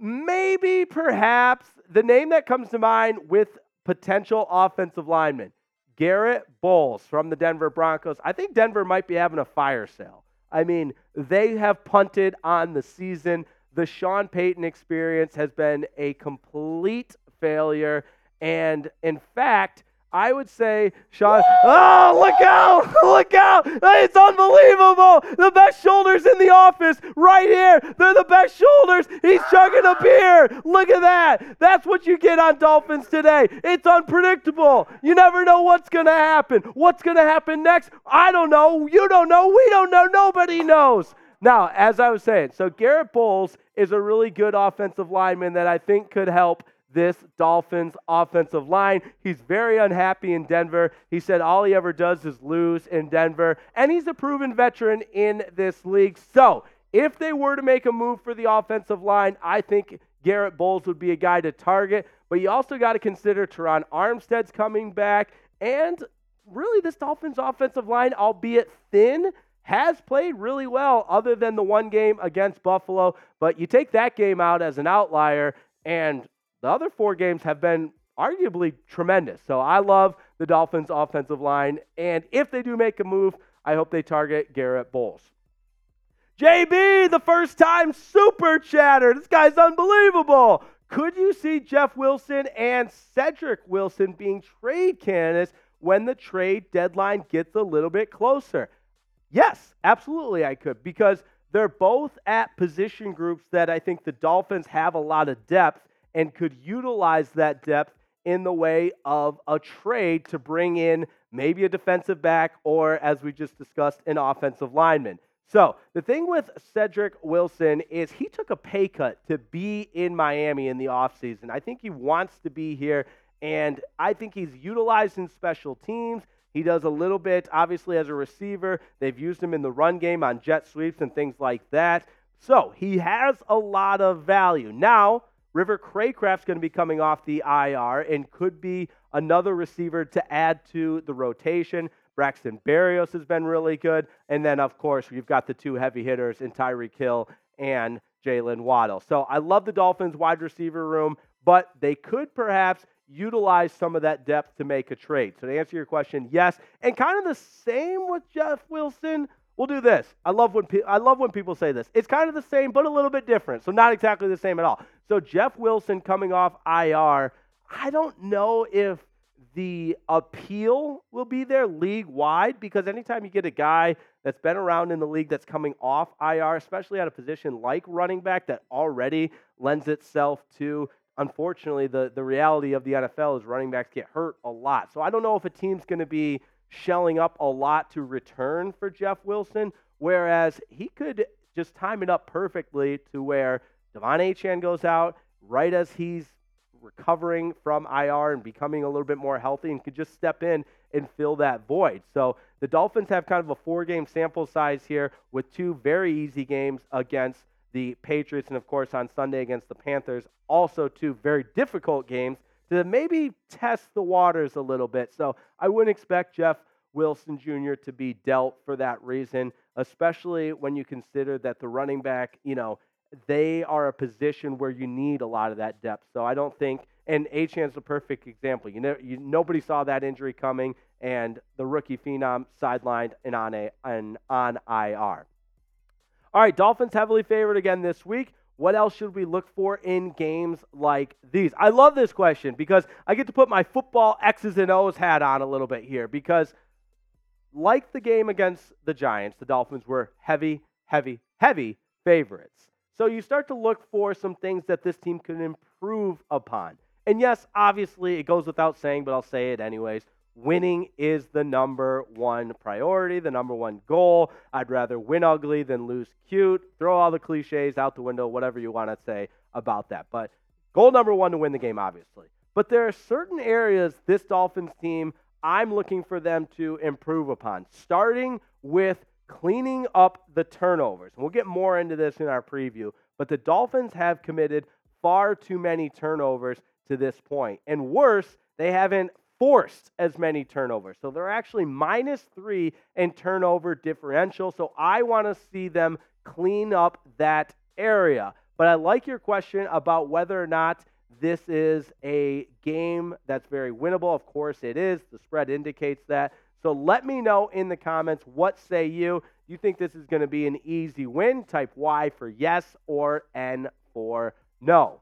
Maybe, perhaps, the name that comes to mind with potential offensive lineman, Garrett Bolles from the Denver Broncos. I think Denver might be having a fire sale. I mean, they have punted on the season. The Sean Payton experience has been a complete failure. And in fact, I would say, Sean, oh, look out! Look out! It's unbelievable! The best shoulders in the office right here. They're the best shoulders. He's chugging a beer. Look at that. That's what you get on Dolphins today. It's unpredictable. You never know what's going to happen. What's going to happen next? I don't know. You don't know. We don't know. Nobody knows. Now, as I was saying, so Garrett Bolles is a really good offensive lineman that I think could help this Dolphins offensive line. He's very unhappy in Denver. He said all he ever does is lose in Denver, and he's a proven veteran in this league. So, if they were to make a move for the offensive line, I think Garrett Bolles would be a guy to target. But you also got to consider Terron Armstead's coming back, and really this Dolphins offensive line, albeit thin, has played really well other than the one game against Buffalo. But you take that game out as an outlier, and the other four games have been arguably tremendous. So I love the Dolphins' offensive line. And if they do make a move, I hope they target Garrett Bolles. JB, the first time super chatter. This guy's unbelievable. Could you see Jeff Wilson and Cedric Wilson being trade candidates when the trade deadline gets a little bit closer? Yes, absolutely, I could because they're both at position groups that I think the Dolphins have a lot of depth and could utilize that depth in the way of a trade to bring in maybe a defensive back or, as we just discussed, an offensive lineman. So, the thing with Cedric Wilson is he took a pay cut to be in Miami in the offseason. I think he wants to be here, and I think he's utilized in special teams. He does a little bit, obviously, as a receiver. They've used him in the run game on jet sweeps and things like that. So, he has a lot of value. Now, River Cracraft's going to be coming off the IR and could be another receiver to add to the rotation. Braxton Berrios has been really good. And then, of course, you've got the two heavy hitters in Tyreek Hill and Jaylen Waddle. So I love the Dolphins wide receiver room, but they could perhaps utilize some of that depth to make a trade. So to answer your question, yes. And kind of the same with Jeff Wilson We'll do this. I love when pe- I love when people say this. It's kind of the same, but a little bit different. So not exactly the same at all. So Jeff Wilson coming off IR. I don't know if the appeal will be there league wide because anytime you get a guy that's been around in the league that's coming off IR, especially at a position like running back that already lends itself to unfortunately, the, the reality of the NFL is running backs get hurt a lot. So I don't know if a team's going to be shelling up a lot to return for Jeff Wilson, whereas he could just time it up perfectly to where De'Von Achane goes out right as he's recovering from IR and becoming a little bit more healthy and could just step in and fill that void. So the Dolphins have kind of a four game sample size here with two very easy games against the Patriots and, of course, on Sunday against the Panthers. Also, two very difficult games to maybe test the waters a little bit. So I wouldn't expect Jeff Wilson Jr. to be dealt for that reason, especially when you consider that the running back, you know, they are a position where you need a lot of that depth. So I don't think, and Achane's a perfect example. You know, you, nobody saw that injury coming, and the rookie phenom sidelined and on a and on IR. All right, Dolphins heavily favored again this week. What else should we look for in games like these? I love this question because I get to put my football X's and O's hat on a little bit here because, like the game against the Giants, the Dolphins were heavy, heavy, heavy favorites. So you start to look for some things that this team can improve upon. And yes, obviously, it goes without saying, but I'll say it anyways winning is the number one priority, the number one goal. I'd rather win ugly than lose cute. Throw all the cliches out the window, whatever you want to say about that. But goal number one to win the game, obviously. But there are certain areas this Dolphins team I'm looking for them to improve upon, starting with cleaning up the turnovers. We'll get more into this in our preview, but the Dolphins have committed far too many turnovers to this point. And worse, they haven't forced as many turnovers. So they're actually minus three in turnover differential. So I want to see them clean up that area. But I like your question about whether or not this is a game that's very winnable. Of course it is. The spread indicates that. So let me know in the comments what say you. You think this is going to be an easy win? Type Y for yes or N for no.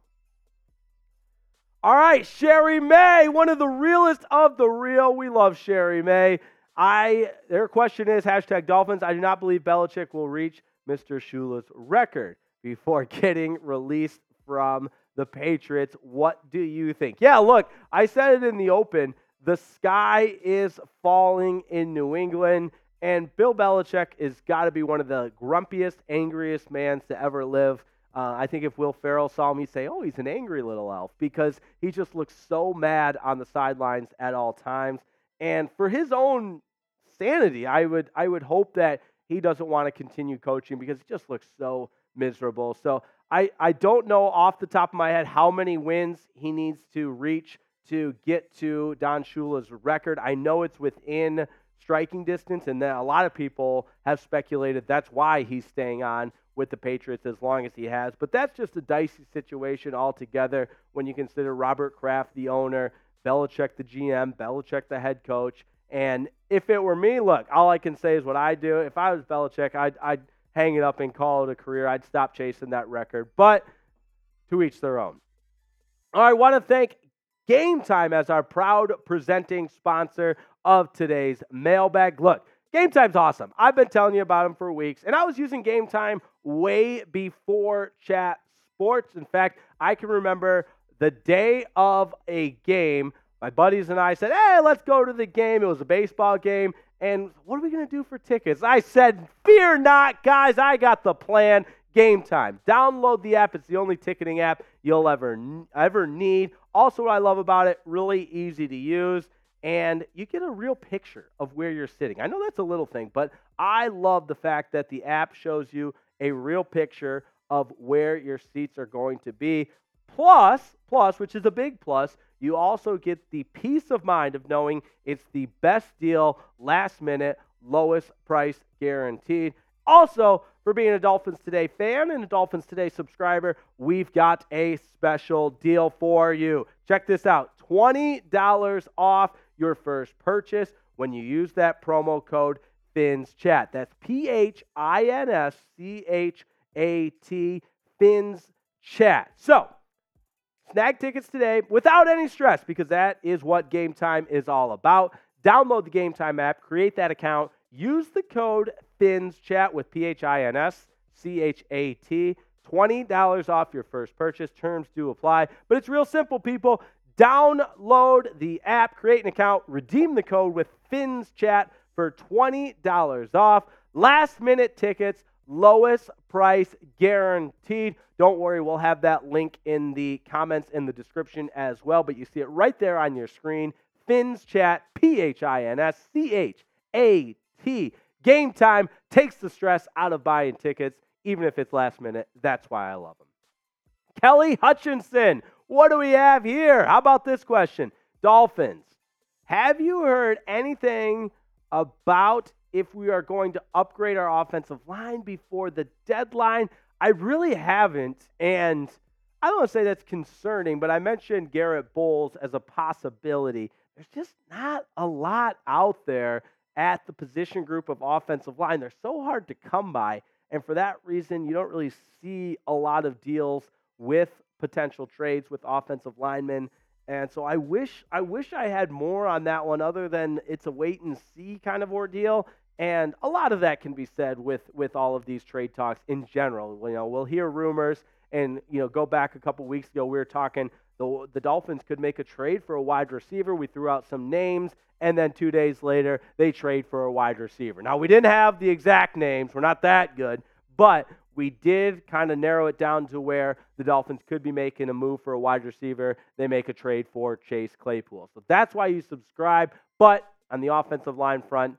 All right, Sherry May, one of the realest of the real. We love Sherry May. I their question is hashtag Dolphins. I do not believe Belichick will reach Mr. Shula's record before getting released from the Patriots. What do you think? Yeah, look, I said it in the open. The sky is falling in New England, and Bill Belichick is got to be one of the grumpiest, angriest mans to ever live. Uh, I think if Will Ferrell saw me say, "Oh, he's an angry little elf," because he just looks so mad on the sidelines at all times. And for his own sanity, I would I would hope that he doesn't want to continue coaching because he just looks so miserable. So I, I don't know off the top of my head how many wins he needs to reach to get to Don Shula's record. I know it's within striking distance, and that a lot of people have speculated that's why he's staying on with the Patriots as long as he has. But that's just a dicey situation altogether when you consider Robert Kraft, the owner, Belichick, the GM, Belichick, the head coach. And if it were me, look, all I can say is what I do. If I was Belichick, I'd, I'd hang it up and call it a career. I'd stop chasing that record. But to each their own. All right, I want to thank Game Time as our proud presenting sponsor of today's mailbag. Look, Game Time's awesome. I've been telling you about them for weeks, and I was using Game Time way before chat sports. In fact, I can remember the day of a game. My buddies and I said, Hey, let's go to the game. It was a baseball game. And what are we going to do for tickets? I said, Fear not, guys. I got the plan. Game time. Download the app. It's the only ticketing app you'll ever ever need. Also, what I love about it, really easy to use and you get a real picture of where you're sitting. I know that's a little thing, but I love the fact that the app shows you a real picture of where your seats are going to be. Plus, plus, which is a big plus, you also get the peace of mind of knowing it's the best deal, last minute, lowest price guaranteed. Also, for being a Dolphins Today fan and a Dolphins Today subscriber, we've got a special deal for you. Check this out $20 off your first purchase when you use that promo code Fins Chat. That's P H I N S C H A T Fins Chat. So, snag tickets today without any stress because that is what Game Time is all about. Download the Game Time app, create that account, use the code Fins Chat with P H I N S C H A T $20 off your first purchase. Terms do apply. But it's real simple, people. Download the app, create an account, redeem the code with Fins Chat for $20 off. Last minute tickets, lowest price guaranteed. Don't worry, we'll have that link in the comments in the description as well, but you see it right there on your screen. Fins Chat, P H I N S C H A T. Game time takes the stress out of buying tickets, even if it's last minute. That's why I love them. Kelly Hutchinson, what do we have here? How about this question? Dolphins, have you heard anything about if we are going to upgrade our offensive line before the deadline? I really haven't. And I don't want to say that's concerning, but I mentioned Garrett Bolles as a possibility. There's just not a lot out there at the position group of offensive line. They're so hard to come by. And for that reason, you don't really see a lot of deals with potential trades with offensive linemen. And so I wish I wish I had more on that one other than it's a wait and see kind of ordeal. And a lot of that can be said with with all of these trade talks in general. You know, we'll hear rumors and you know, go back a couple weeks ago we were talking the the Dolphins could make a trade for a wide receiver. We threw out some names and then 2 days later they trade for a wide receiver. Now, we didn't have the exact names. We're not that good, but we did kind of narrow it down to where the Dolphins could be making a move for a wide receiver. They make a trade for Chase Claypool. So that's why you subscribe. But on the offensive line front,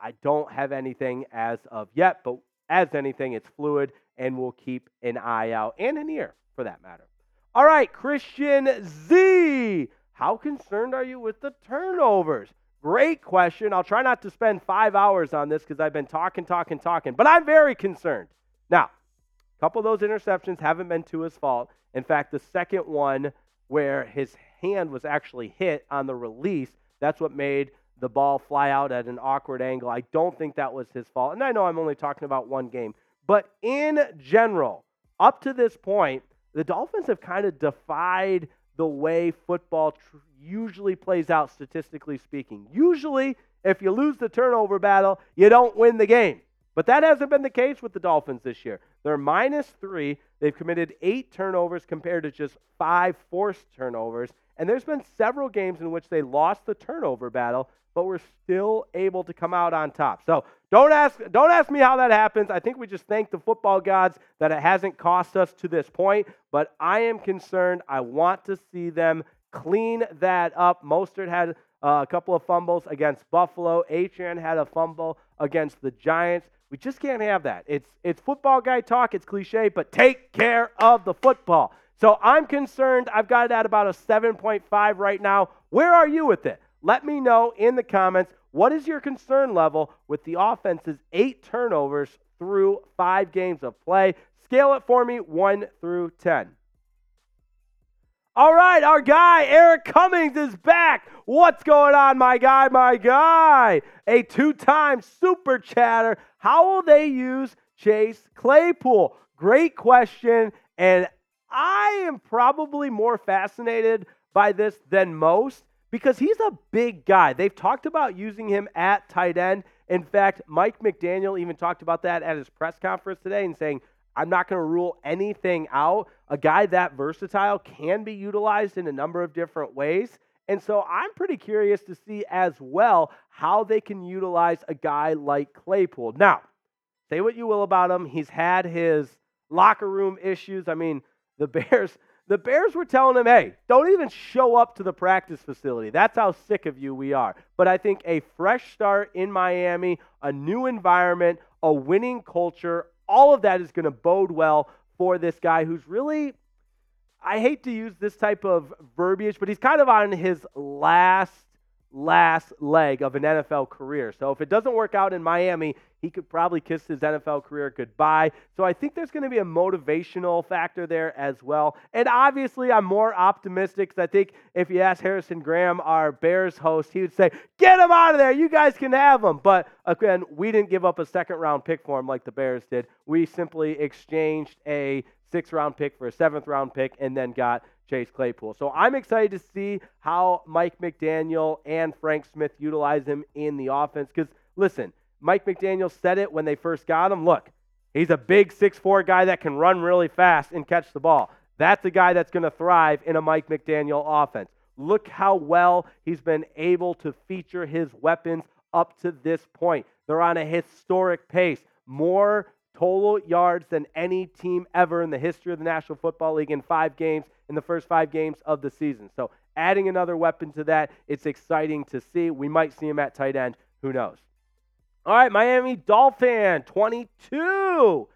I don't have anything as of yet, but as anything, it's fluid, and we'll keep an eye out and an ear for that matter. All right, Christian Z. How concerned are you with the turnovers? Great question. I'll try not to spend five hours on this because I've been talking, talking, talking, but I'm very concerned. Now, a couple of those interceptions haven't been to his fault. In fact, the second one where his hand was actually hit on the release, that's what made the ball fly out at an awkward angle. I don't think that was his fault. And I know I'm only talking about one game, but in general, up to this point, the Dolphins have kind of defied the way football tr- usually plays out, statistically speaking. Usually, if you lose the turnover battle, you don't win the game. But that hasn't been the case with the Dolphins this year. They're minus three. They've committed eight turnovers compared to just five forced turnovers. And there's been several games in which they lost the turnover battle, but were still able to come out on top. So don't ask, don't ask me how that happens. I think we just thank the football gods that it hasn't cost us to this point. But I am concerned. I want to see them clean that up. Mostert had uh, a couple of fumbles against Buffalo. Achane had a fumble against the Giants. We just can't have that. It's it's football guy talk. It's cliche, but take care of the football. So I'm concerned. I've got it at about a 7.5 right now. Where are you with it? Let me know in the comments. What is your concern level with the offense's eight turnovers through five games of play? Scale it for me, one through 10. All right, our guy, Eric Cummings, is back. What's going on, my guy, my guy? A two time super chatter. How will they use Chase Claypool? Great question. And I am probably more fascinated by this than most because he's a big guy. They've talked about using him at tight end. In fact, Mike McDaniel even talked about that at his press conference today and saying, I'm not going to rule anything out. A guy that versatile can be utilized in a number of different ways. And so I'm pretty curious to see as well how they can utilize a guy like Claypool. Now, say what you will about him. He's had his locker room issues. I mean, the Bears the Bears were telling him, hey, don't even show up to the practice facility. That's how sick of you we are. But I think a fresh start in Miami, a new environment, a winning culture, all of that is going to bode well for this guy who's really, I hate to use this type of verbiage, but he's kind of on his last last leg of an NFL career. So if it doesn't work out in Miami, he could probably kiss his NFL career goodbye. So I think there's going to be a motivational factor there as well. And obviously, I'm more optimistic because I think if you ask Harrison Graham, our Bears host, he would say, Get him out of there. You guys can have him. But again, we didn't give up a second round pick for him like the Bears did. We simply exchanged a sixth round pick for a seventh round pick and then got Chase Claypool. So I'm excited to see how Mike McDaniel and Frank Smith utilize him in the offense. Because listen, Mike McDaniel said it when they first got him. Look, He's a big six-four guy that can run really fast and catch the ball. That's a guy that's going to thrive in a Mike McDaniel offense. Look how well he's been able to feature his weapons up to this point. They're on a historic pace. More total yards than any team ever in the history of the National Football League in five games in the first five games of the season. So adding another weapon to that, it's exciting to see. We might see him at tight end. Who knows? All right, Miami Dolphin 22.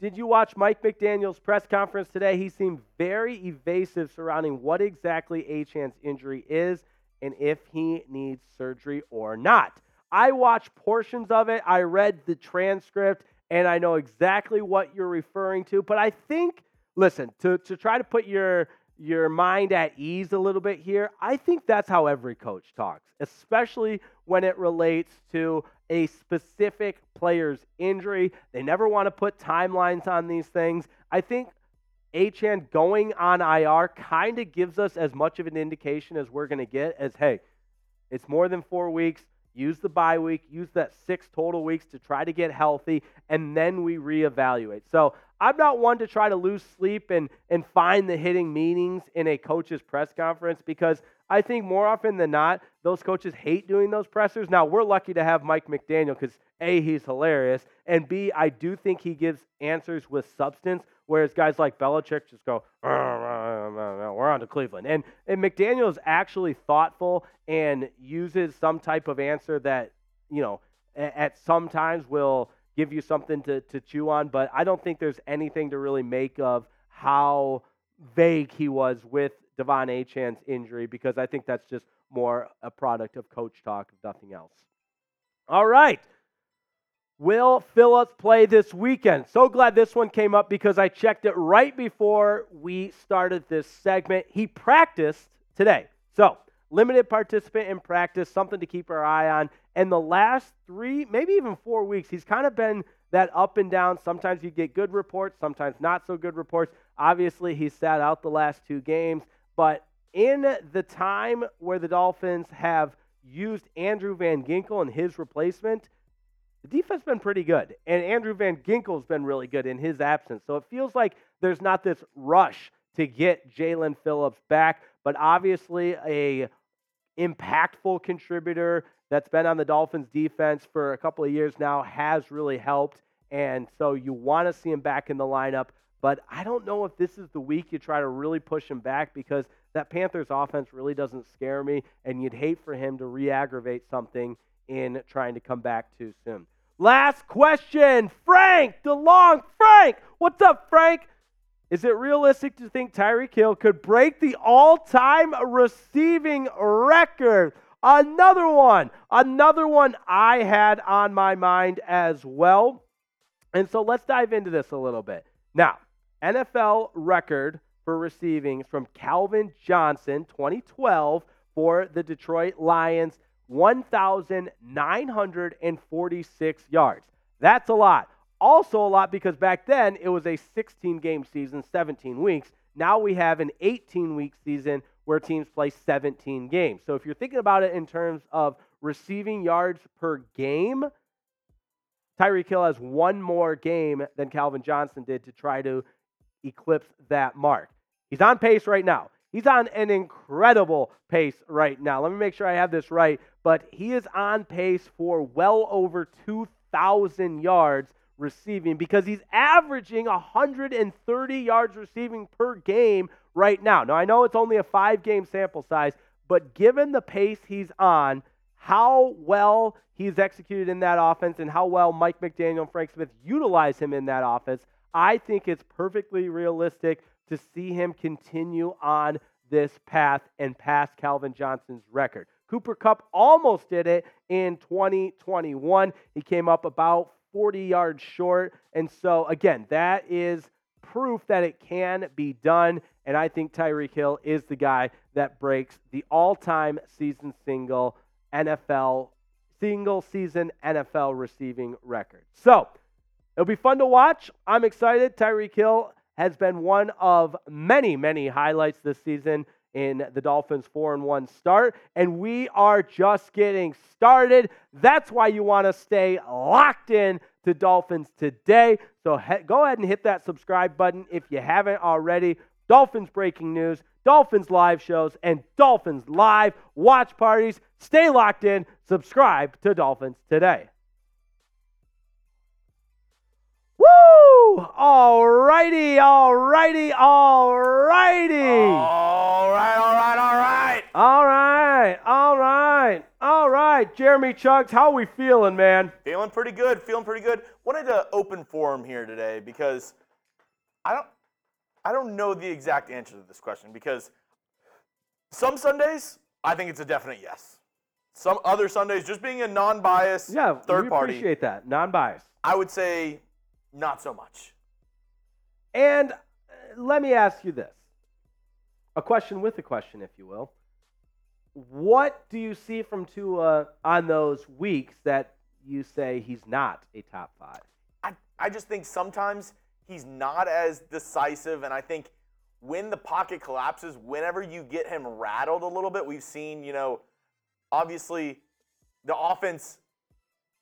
Did you watch Mike McDaniel's press conference today? He seemed very evasive surrounding what exactly Achane's injury is and if he needs surgery or not. I watched portions of it. I read the transcript and I know exactly what you're referring to. But I think, listen, to, to try to put your your mind at ease a little bit here, I think that's how every coach talks, especially when it relates to a specific player's injury. They never want to put timelines on these things. I think Achane going on IR kind of gives us as much of an indication as we're going to get as hey, it's more than four weeks. Use the bye week, use that six total weeks to try to get healthy, and then we reevaluate. So I'm not one to try to lose sleep and, and find the hitting meanings in a coach's press conference because I think more often than not, those coaches hate doing those pressers. Now, we're lucky to have Mike McDaniel because A, he's hilarious, and B, I do think he gives answers with substance, whereas guys like Belichick just go, we're on to Cleveland. And, and McDaniel is actually thoughtful and uses some type of answer that, you know, at some times will give you something to, to chew on. But I don't think there's anything to really make of how vague he was with De'Von Achane's injury because I think that's just more a product of coach talk, if nothing else. All right. Will Phillips play this weekend? So glad this one came up because I checked it right before we started this segment. He practiced today. So, limited participant in practice, something to keep our eye on. And the last three, maybe even four weeks, he's kind of been that up and down. Sometimes you get good reports, sometimes not so good reports. Obviously, he sat out the last two games. But in the time where the Dolphins have used Andrew Van Ginkel and his replacement, the defense has been pretty good. And Andrew Van Ginkel's been really good in his absence. So it feels like there's not this rush to get Jaelan Phillips back, but obviously a impactful contributor that's been on the Dolphins defense for a couple of years now has really helped. And so you want to see him back in the lineup. But I don't know if this is the week you try to really push him back because that Panthers offense really doesn't scare me. And you'd hate for him to re aggravate something in trying to come back too soon. Last question, Frank DeLong. Frank, what's up, Frank? Is it realistic to think Tyreek Hill could break the all time receiving record? Another one, another one I had on my mind as well. And so let's dive into this a little bit. Now, NFL record for receiving from Calvin Johnson, 2012, for the Detroit Lions. 1,946 yards. That's a lot. Also, a lot because back then it was a 16 game season, 17 weeks. Now we have an 18 week season where teams play 17 games. So if you're thinking about it in terms of receiving yards per game, Tyreek Hill has one more game than Calvin Johnson did to try to eclipse that mark. He's on pace right now. He's on an incredible pace right now. Let me make sure I have this right, but he is on pace for well over 2,000 yards receiving because he's averaging 130 yards receiving per game right now. Now, I know it's only a five game sample size, but given the pace he's on, how well he's executed in that offense and how well Mike McDaniel and Frank Smith utilize him in that offense, I think it's perfectly realistic to see him continue on this path and pass Calvin Johnson's record. Cooper Kupp almost did it in 2021. He came up about 40 yards short. And so, again, that is proof that it can be done. And I think Tyreek Hill is the guy that breaks the all time season single NFL, single season NFL receiving record. So, it'll be fun to watch. I'm excited. Tyreek Hill has been one of many, many highlights this season in the Dolphins 4 and 1 start. And we are just getting started. That's why you want to stay locked in to Dolphins today. So he- go ahead and hit that subscribe button if you haven't already. Dolphins breaking news, Dolphins live shows, and Dolphins live watch parties. Stay locked in. Subscribe to Dolphins today. Woo! Alrighty, alrighty, alrighty. All right, all right, all right. All right, all right, all right. Jeremy Chugs, how are we feeling, man? Feeling pretty good. Feeling pretty good. Wanted to open forum here today because I don't I don't know the exact answer to this question because some Sundays I think it's a definite yes. Some other Sundays, just being a non-biased Yeah, third we party, appreciate that. Non-biased. I would say not so much. And uh, let me ask you this: a question with a question, if you will. What do you see from Tua on those weeks that you say he's not a top five? I, I just think sometimes he's not as decisive, and I think when the pocket collapses, whenever you get him rattled a little bit, we've seen, you know, obviously the offense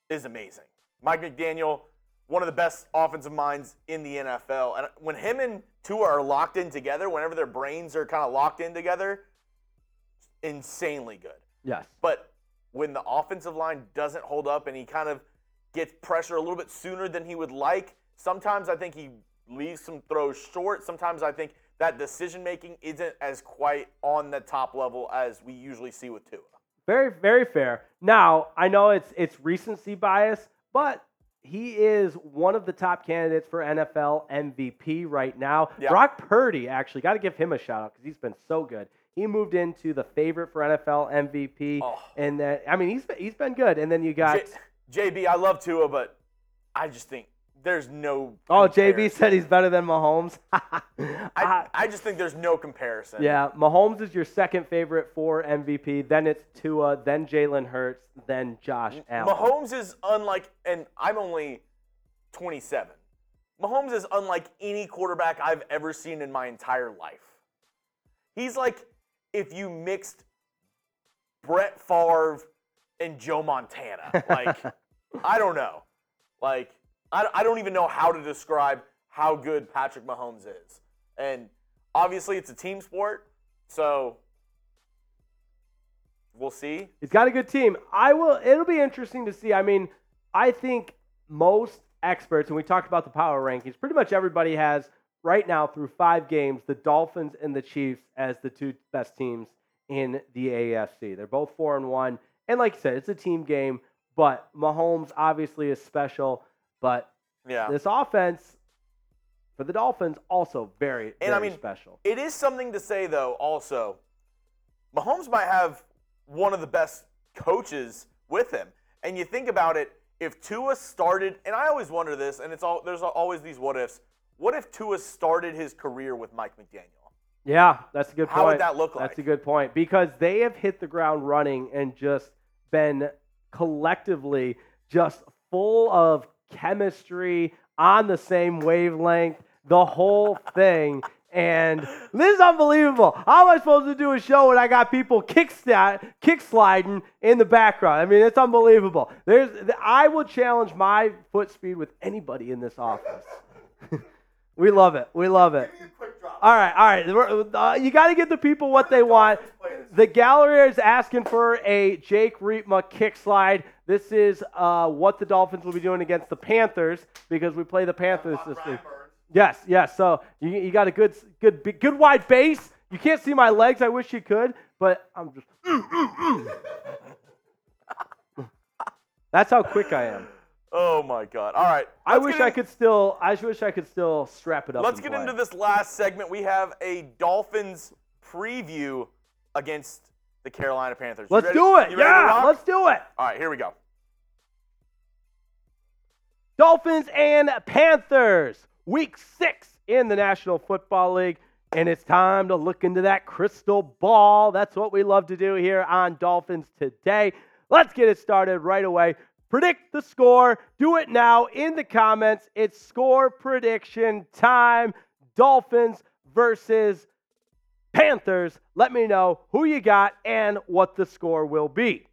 is amazing. Mike McDaniel, one of the best offensive minds in the NFL. And when him and Tua are locked in together, whenever their brains are kind of locked in together, insanely good. Yes. But when the offensive line doesn't hold up and he kind of gets pressure a little bit sooner than he would like, sometimes I think he leaves some throws short. Sometimes I think that decision making isn't as quite on the top level as we usually see with Tua. Very, very fair. Now, I know it's it's recency bias, but he is one of the top candidates for NFL MVP right now. Yeah. Brock Purdy, actually, got to give him a shout out because he's been so good. He moved into the favorite for NFL MVP, Oh. and then I mean he's been, he's been good. And then you got J- JB, I love Tua, but I just think there's no. oh JB comparison. said he's better than Mahomes. I, I just think there's no comparison. Yeah, Mahomes is your second favorite for MVP. Then it's Tua, then Jalen Hurts, then Josh Allen. Mahomes is unlike, and I'm only 27. Mahomes is unlike any quarterback I've ever seen in my entire life. He's like if you mixed Brett Favre and Joe Montana. Like, I don't know. Like, I, I don't even know how to describe how good Patrick Mahomes is. And obviously, it's a team sport, so we'll see. He's got a good team. I will. It'll be interesting to see. I mean, I think most experts, and we talked about the power rankings. Pretty much everybody has right now through five games the Dolphins and the Chiefs as the two best teams in the AFC. They're both four and one, and like I said, it's a team game. But Mahomes obviously is special. But Yeah. this offense for the Dolphins also very, And I mean, special. It is something to say, though, also, Mahomes might have one of the best coaches with him. And you think about it, if Tua started, and I always wonder this, and it's all there's always these what ifs. What if Tua started his career with Mike McDaniel? Yeah, that's a good point. How would that look That's a good point because they have hit the ground running and just been collectively just full of chemistry on the same wavelength, the whole thing. And this is unbelievable. How am I supposed to do a show when I got people kick, stat, kick sliding in the background? I mean, it's unbelievable. There's, I will challenge my foot speed with anybody in this office. We love it. We love it. All right, all right. Uh, you got to give the people what they want. The gallery is asking for a Jake Riepma kick slide. This is uh, what the Dolphins will be doing against the Panthers because we play the Panthers this week. Yes, yes. So you, you got a good, good, big- good wide base. You can't see my legs. I wish you could, but I'm just. That's how quick I am. Oh my God! All right, I wish I in- could still. I wish I could still strap it up. Let's get into this last segment. We have a Dolphins preview against the Carolina Panthers. Let's do it. Yeah, let's do it. All right, here we go. Dolphins and Panthers, week six in the National Football League. And it's time to look into that crystal ball. That's what we love to do here on Dolphins Today. Let's get it started right away. Predict the score. Do it now in the comments. It's score prediction time. Dolphins versus Panthers. Let me know who you got and what the score will be.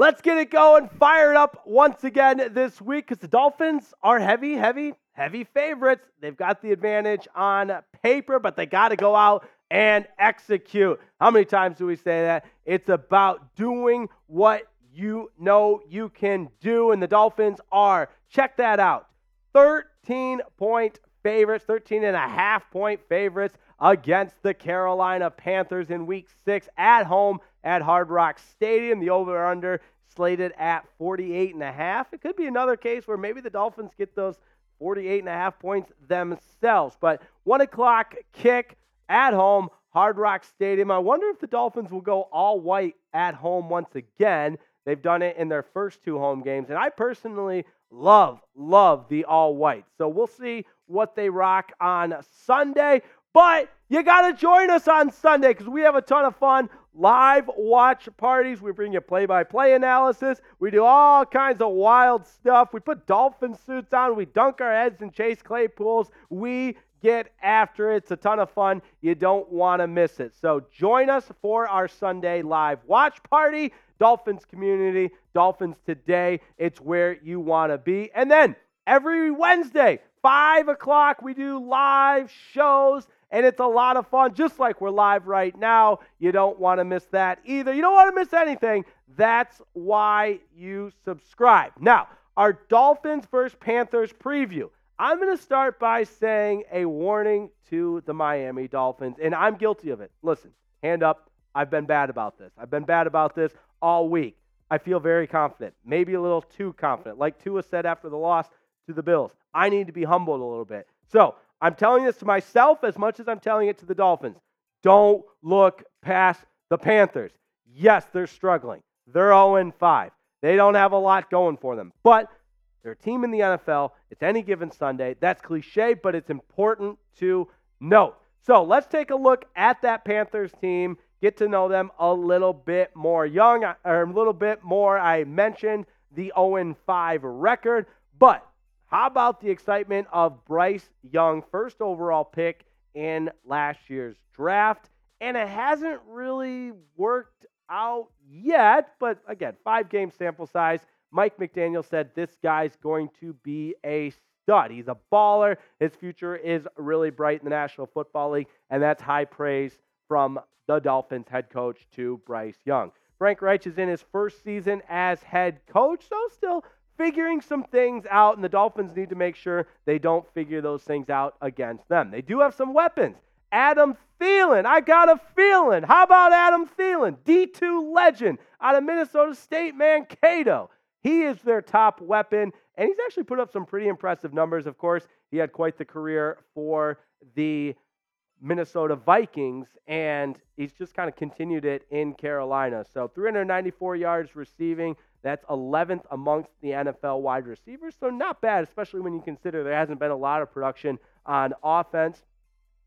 Let's get it going, fired up once again this week because the Dolphins are heavy, heavy, heavy favorites. They've got the advantage on paper, but they got to go out and execute. How many times do we say that? It's about doing what you know you can do, and the Dolphins are. Check that out 13 point favorites, 13 and a half point favorites against the Carolina Panthers in week six at home at Hard Rock Stadium. The over under slated at 48 and a half. It could be another case where maybe the Dolphins get those 48 and a half points themselves. But one o'clock kick at home, Hard Rock Stadium. I wonder if the Dolphins will go all white at home once again. They've done it in their first two home games, and I personally love, love the all white. So we'll see what they rock on Sunday. But you got to join us on Sunday because we have a ton of fun. Live watch parties. We bring you play by play analysis. We do all kinds of wild stuff. We put dolphin suits on. We dunk our heads in Chase clay pools. We get after it. It's a ton of fun. You don't want to miss it. So join us for our Sunday live watch party. Dolphins community, Dolphins today. It's where you want to be. And then every Wednesday, 5 o'clock, we do live shows and it's a lot of fun, just like we're live right now. You don't want to miss that either. You don't want to miss anything. That's why you subscribe. Now, our Dolphins versus Panthers preview. I'm going to start by saying a warning to the Miami Dolphins, and I'm guilty of it. Listen, hand up. I've been bad about this. I've been bad about this all week. I feel very confident, maybe a little too confident. Like Tua said after the loss to the Bills, I need to be humbled a little bit. So I'm telling this to myself as much as I'm telling it to the Dolphins. Don't look past the Panthers. Yes, they're struggling. They're 0 5. They don't have a lot going for them. But they're a team in the NFL. It's any given Sunday. That's cliche, but it's important to note. So let's take a look at that Panthers team, get to know them a little bit more. Young, or a little bit more. I mentioned the 0 5 record, but how about the excitement of Bryce Young, first overall pick in last year's draft? And it hasn't really worked out yet, but again, five game sample size. Mike McDaniel said this guy's going to be a stud. He's a baller. His future is really bright in the National Football League, and that's high praise from the Dolphins head coach to Bryce Young. Frank Reich is in his first season as head coach, so still figuring some things out, and the Dolphins need to make sure they don't figure those things out against them. They do have some weapons. Adam Thielen, I got a feeling. How about Adam Thielen, D2 legend out of Minnesota State Mankato? He is their top weapon, and he's actually put up some pretty impressive numbers. Of course, he had quite the career for the Minnesota Vikings, and he's just kind of continued it in Carolina. So 394 yards receiving, that's 11th amongst the NFL wide receivers. So not bad, especially when you consider there hasn't been a lot of production on offense.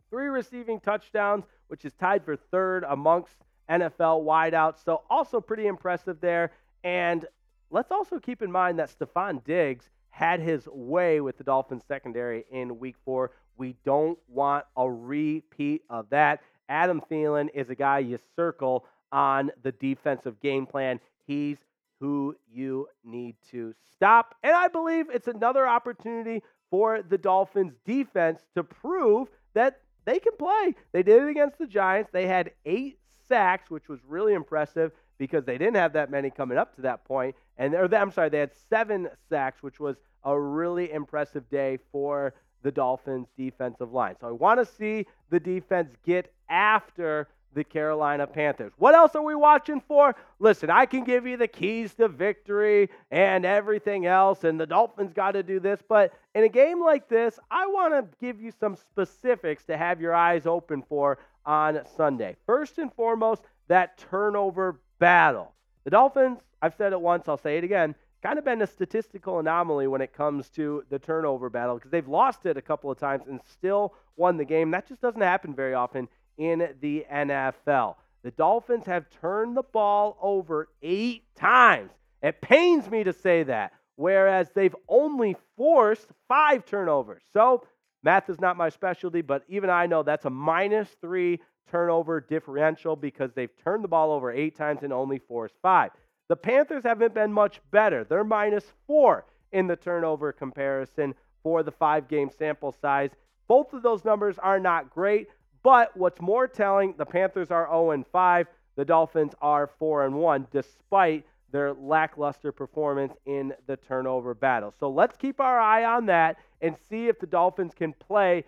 Three receiving touchdowns, which is tied for third amongst NFL wideouts. So also pretty impressive there. And let's also keep in mind that Stefon Diggs had his way with the Dolphins secondary in week four. We don't want a repeat of that. Adam Thielen is a guy you circle on the defensive game plan. He's who you need to stop. And I believe it's another opportunity for the Dolphins defense to prove that they can play. They did it against the Giants. They had eight sacks, which was really impressive because they didn't have that many coming up to that point. And or I'm sorry, they had seven sacks, which was a really impressive day for the Dolphins defensive line. So I want to see the defense get after the Carolina Panthers. What else are we watching for? Listen, I can give you the keys to victory and everything else, and the Dolphins got to do this, but in a game like this, I want to give you some specifics to have your eyes open for on Sunday. First and foremost, that turnover battle. The Dolphins, I've said it once, I'll say it again, kind of been a statistical anomaly when it comes to the turnover battle because they've lost it a couple of times and still won the game. That just doesn't happen very often in the NFL. The Dolphins have turned the ball over eight times. It pains me to say that, whereas they've only forced five turnovers. So, math is not my specialty, but even I know that's a minus three turnover differential because they've turned the ball over eight times and only forced five. The Panthers haven't been much better. They're minus four in the turnover comparison for the five game sample size. Both of those numbers are not great, but what's more telling, the Panthers are 0 5, the Dolphins are 4 1, despite their lackluster performance in the turnover battle. So let's keep our eye on that and see if the Dolphins can play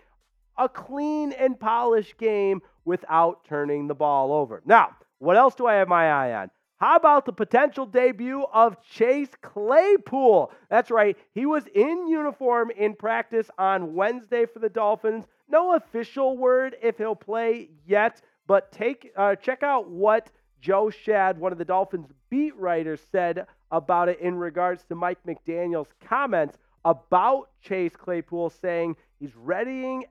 a clean and polished game without turning the ball over. Now, what else do I have my eye on? How about the potential debut of Chase Claypool? That's right, he was in uniform in practice on Wednesday for the Dolphins. No official word if he'll play yet, but take uh, check out what Joe Schad, one of the Dolphins beat writers, said about it in regards to Mike McDaniel's comments about Chase Claypool, saying he's readying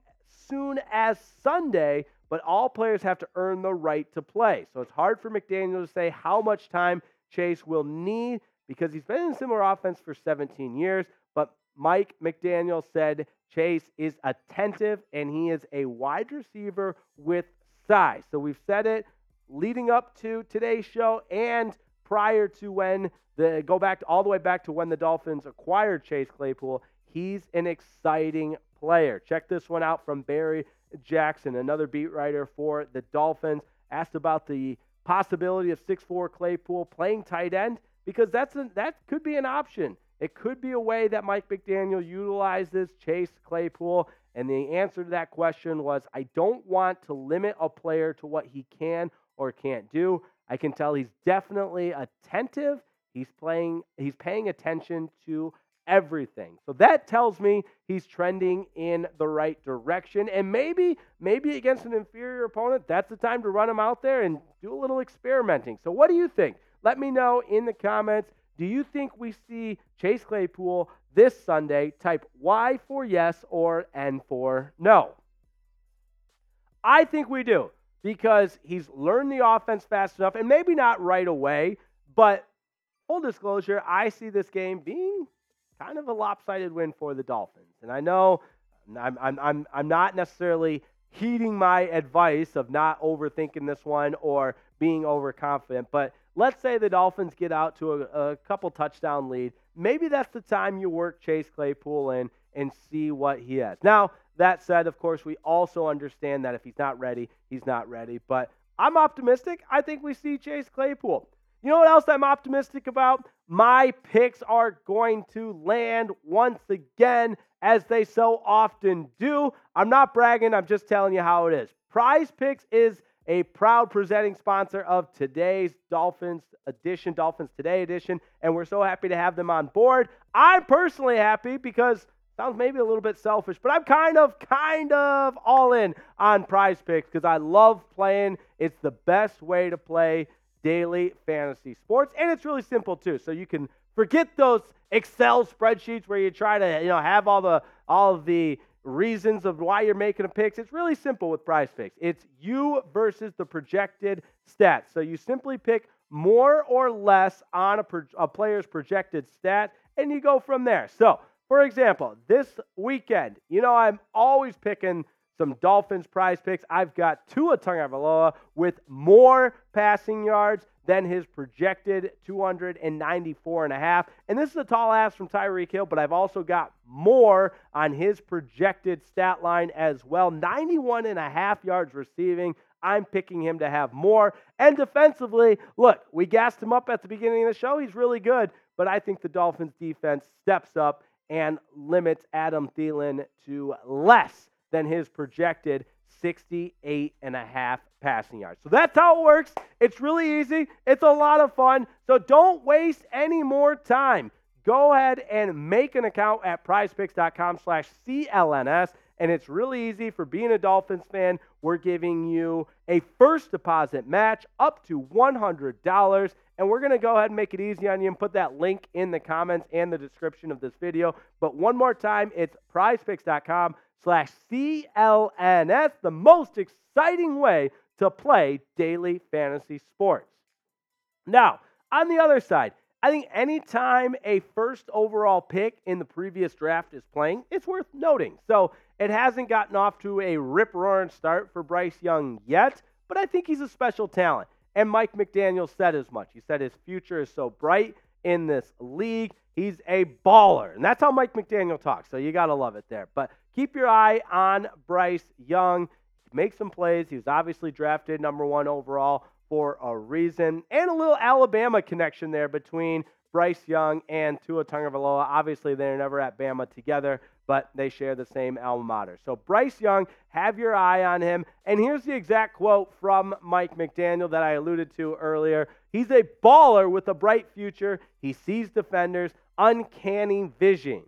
soon as Sunday, but all players have to earn the right to play. So it's hard for McDaniel to say how much time Chase will need because he's been in similar offense for 17 years. But Mike McDaniel said Chase is attentive and he is a wide receiver with size. So we've said it leading up to today's show and prior to when the go back all the way back to when the Dolphins acquired Chase Claypool. He's an exciting player. Check this one out from Barry Jackson, another beat writer for the Dolphins, asked about the possibility of 6'4 Claypool playing tight end because that's a, that could be an option. It could be a way that Mike McDaniel utilizes Chase Claypool. And the answer to that question was I don't want to limit a player to what he can or can't do. I can tell he's definitely attentive. He's playing he's paying attention to everything. So that tells me he's trending in the right direction. And maybe, maybe against an inferior opponent, that's the time to run him out there and do a little experimenting. So what do you think? Let me know in the comments. Do you think we see Chase Claypool this Sunday? Type Y for yes or N for no. I think we do because he's learned the offense fast enough and maybe not right away, but full disclosure, I see this game being kind of a lopsided win for the Dolphins. And I know um, I'm, I'm, I'm, I'm not necessarily heeding my advice of not overthinking this one or being overconfident, but let's say the Dolphins get out to a, a couple touchdown lead. Maybe that's the time you work Chase Claypool in and see what he has. Now, that said, of course, we also understand that if he's not ready, he's not ready. But I'm optimistic. I think we see Chase Claypool. You know what else I'm optimistic about? My picks are going to land once again, as they so often do. I'm not bragging, I'm just telling you how it is. Prize Picks is a proud presenting sponsor of today's Dolphins edition, Dolphins Today edition, and we're so happy to have them on board. I'm personally happy because sounds maybe a little bit selfish, but I'm kind of, kind of all in on prize picks because I love playing. It's the best way to play daily fantasy sports. And it's really simple too. So you can forget those Excel spreadsheets where you try to, you know, have all the all the reasons of why you're making a picks. It's really simple with prize picks. It's you versus the projected stats. So you simply pick more or less on a, pro- a player's projected stat and you go from there. So, for example, this weekend, you know, I'm always picking some Dolphins prize picks. I've got Tua Tagovailoa with more passing yards than his projected 294 and a half. And this is a tall ask from Tyreek Hill, but I've also got more on his projected stat line as well. 91 and a half yards receiving. I'm picking him to have more. And defensively, look, we gassed him up at the beginning of the show. He's really good, but I think the Dolphins defense steps up and limits Adam Thielen to less than his projected 68 and a half passing yards. So that's how it works. It's really easy. It's a lot of fun. So don't waste any more time. Go ahead and make an account at prizepicks.com slash CLNS. And it's really easy for being a Dolphins fan. We're giving you a first deposit match up to $100. And we're going to go ahead and make it easy on you and put that link in the comments and the description of this video. But one more time, it's prizepicks.com slash CLNS, the most exciting way to play daily fantasy sports. Now, on the other side, I think anytime a first overall pick in the previous draft is playing, it's worth noting. So it hasn't gotten off to a rip roaring start for Bryce Young yet, but I think he's a special talent. And Mike McDaniel said as much. He said his future is so bright in this league. He's a baller. And that's how Mike McDaniel talks. So you got to love it there. But keep your eye on Bryce Young. Make some plays. He was obviously drafted number one overall for a reason. And a little Alabama connection there between Bryce Young and Tua Tagovailoa. Obviously, they're never at Bama together, but they share the same alma mater. So Bryce Young, have your eye on him. And here's the exact quote from Mike McDaniel that I alluded to earlier. He's a baller with a bright future. He sees defenders, uncanny vision,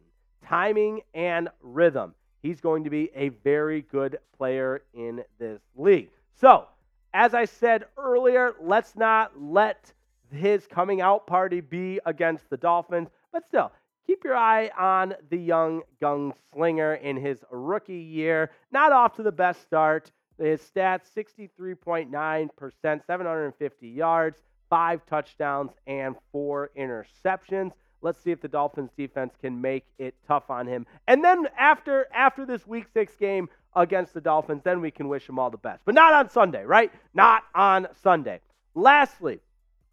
timing, and rhythm. He's going to be a very good player in this league. So, as I said earlier, let's not let his coming out party be against the Dolphins, but still, keep your eye on the young gunslinger in his rookie year. Not off to the best start. His stats 63.9%, 750 yards, five touchdowns, and four interceptions. Let's see if the Dolphins defense can make it tough on him. And then after after this week 6 game against the Dolphins, then we can wish him all the best. But not on Sunday, right? Not on Sunday. Lastly,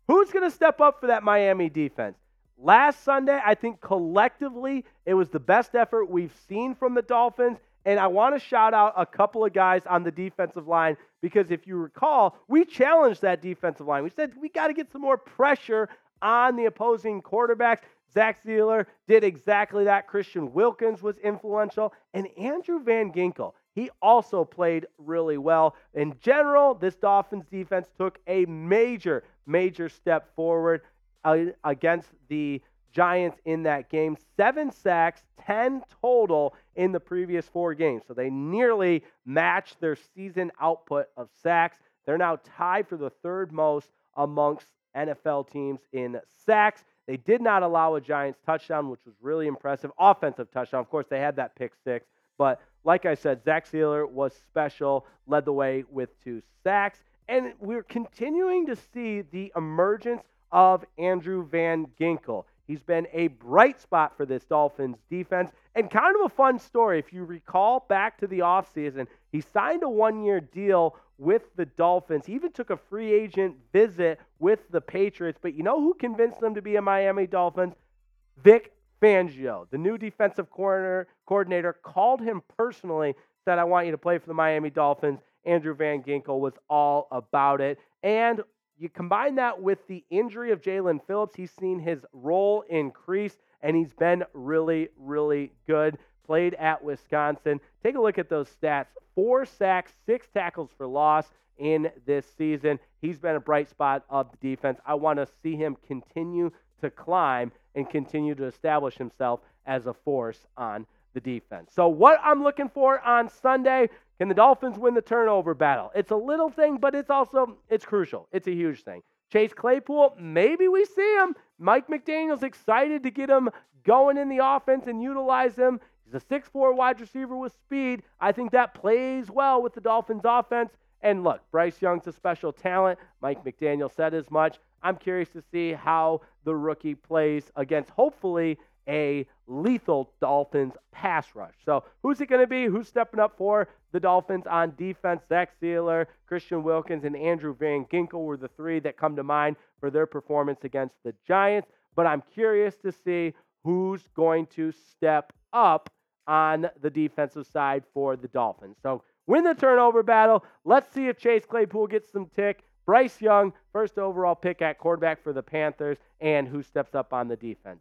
who's going to step up for that Miami defense? Last Sunday, I think collectively it was the best effort we've seen from the Dolphins. And I want to shout out a couple of guys on the defensive line because if you recall, we challenged that defensive line. We said we got to get some more pressure on the opposing quarterbacks. Zach Sieler did exactly that. Christian Wilkins was influential. And Andrew Van Ginkel, he also played really well. In general, this Dolphins defense took a major, major step forward uh, against the Giants in that game. Seven sacks, 10 total in the previous four games. So they nearly matched their season output of sacks. They're now tied for the third most amongst NFL teams in sacks. They did not allow a Giants touchdown, which was really impressive. Offensive touchdown. Of course, they had that pick six. But like I said, Zach Sieler was special, led the way with two sacks. And we're continuing to see the emergence of Andrew Van Ginkel. He's been a bright spot for this Dolphins defense. And kind of a fun story. If you recall back to the offseason, he signed a one year deal with the Dolphins. He even took a free agent visit with the Patriots. But you know who convinced them to be a Miami Dolphins? Vic Fangio, the new defensive corner, coordinator, called him personally, said, I want you to play for the Miami Dolphins. Andrew Van Ginkel was all about it. And you combine that with the injury of Jaelan Phillips, he's seen his role increase, and he's been really, really good. Played at Wisconsin. Take a look at those stats four sacks, six tackles for loss in this season. He's been a bright spot of the defense. I want to see him continue to climb and continue to establish himself as a force on the defense. So, what I'm looking for on Sunday, can the Dolphins win the turnover battle? It's a little thing, but it's also it's crucial. It's a huge thing. Chase Claypool, maybe we see him. Mike McDaniel's excited to get him going in the offense and utilize him. He's a 6'4 wide receiver with speed. I think that plays well with the Dolphins offense. And look, Bryce Young's a special talent. Mike McDaniel said as much. I'm curious to see how the rookie plays against hopefully a lethal Dolphins pass rush. So, who's it going to be? Who's stepping up for the Dolphins on defense? Zach Sieler, Christian Wilkins, and Andrew Van Ginkel were the three that come to mind for their performance against the Giants. But I'm curious to see who's going to step up on the defensive side for the Dolphins. So, win the turnover battle. Let's see if Chase Claypool gets some tick. Bryce Young, first overall pick at quarterback for the Panthers, and who steps up on the defense.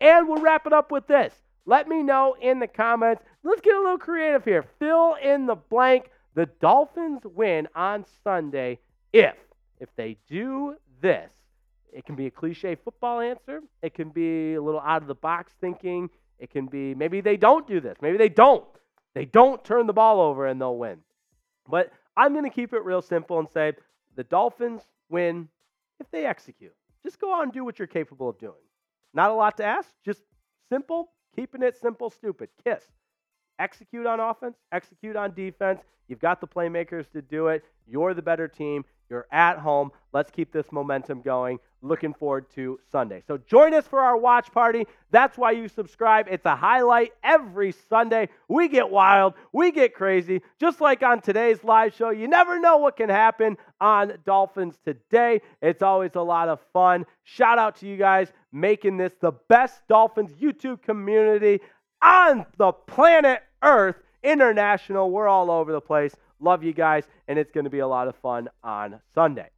And we'll wrap it up with this. Let me know in the comments. Let's get a little creative here. Fill in the blank. The Dolphins win on Sunday if if they do this. It can be a cliche football answer. It can be a little out of the box thinking. It can be maybe they don't do this. Maybe they don't. They don't turn the ball over and they'll win. But I'm going to keep it real simple and say the Dolphins win if they execute. Just go out and do what you're capable of doing. Not a lot to ask, just simple, keeping it simple, stupid. Kiss. Execute on offense, execute on defense. You've got the playmakers to do it. You're the better team. You're at home. Let's keep this momentum going. Looking forward to Sunday. So join us for our watch party. That's why you subscribe. It's a highlight every Sunday. We get wild, we get crazy. Just like on today's live show, you never know what can happen on Dolphins today. It's always a lot of fun. Shout out to you guys making this the best Dolphins YouTube community on the planet Earth. International. We're all over the place. Love you guys, and it's going to be a lot of fun on Sunday.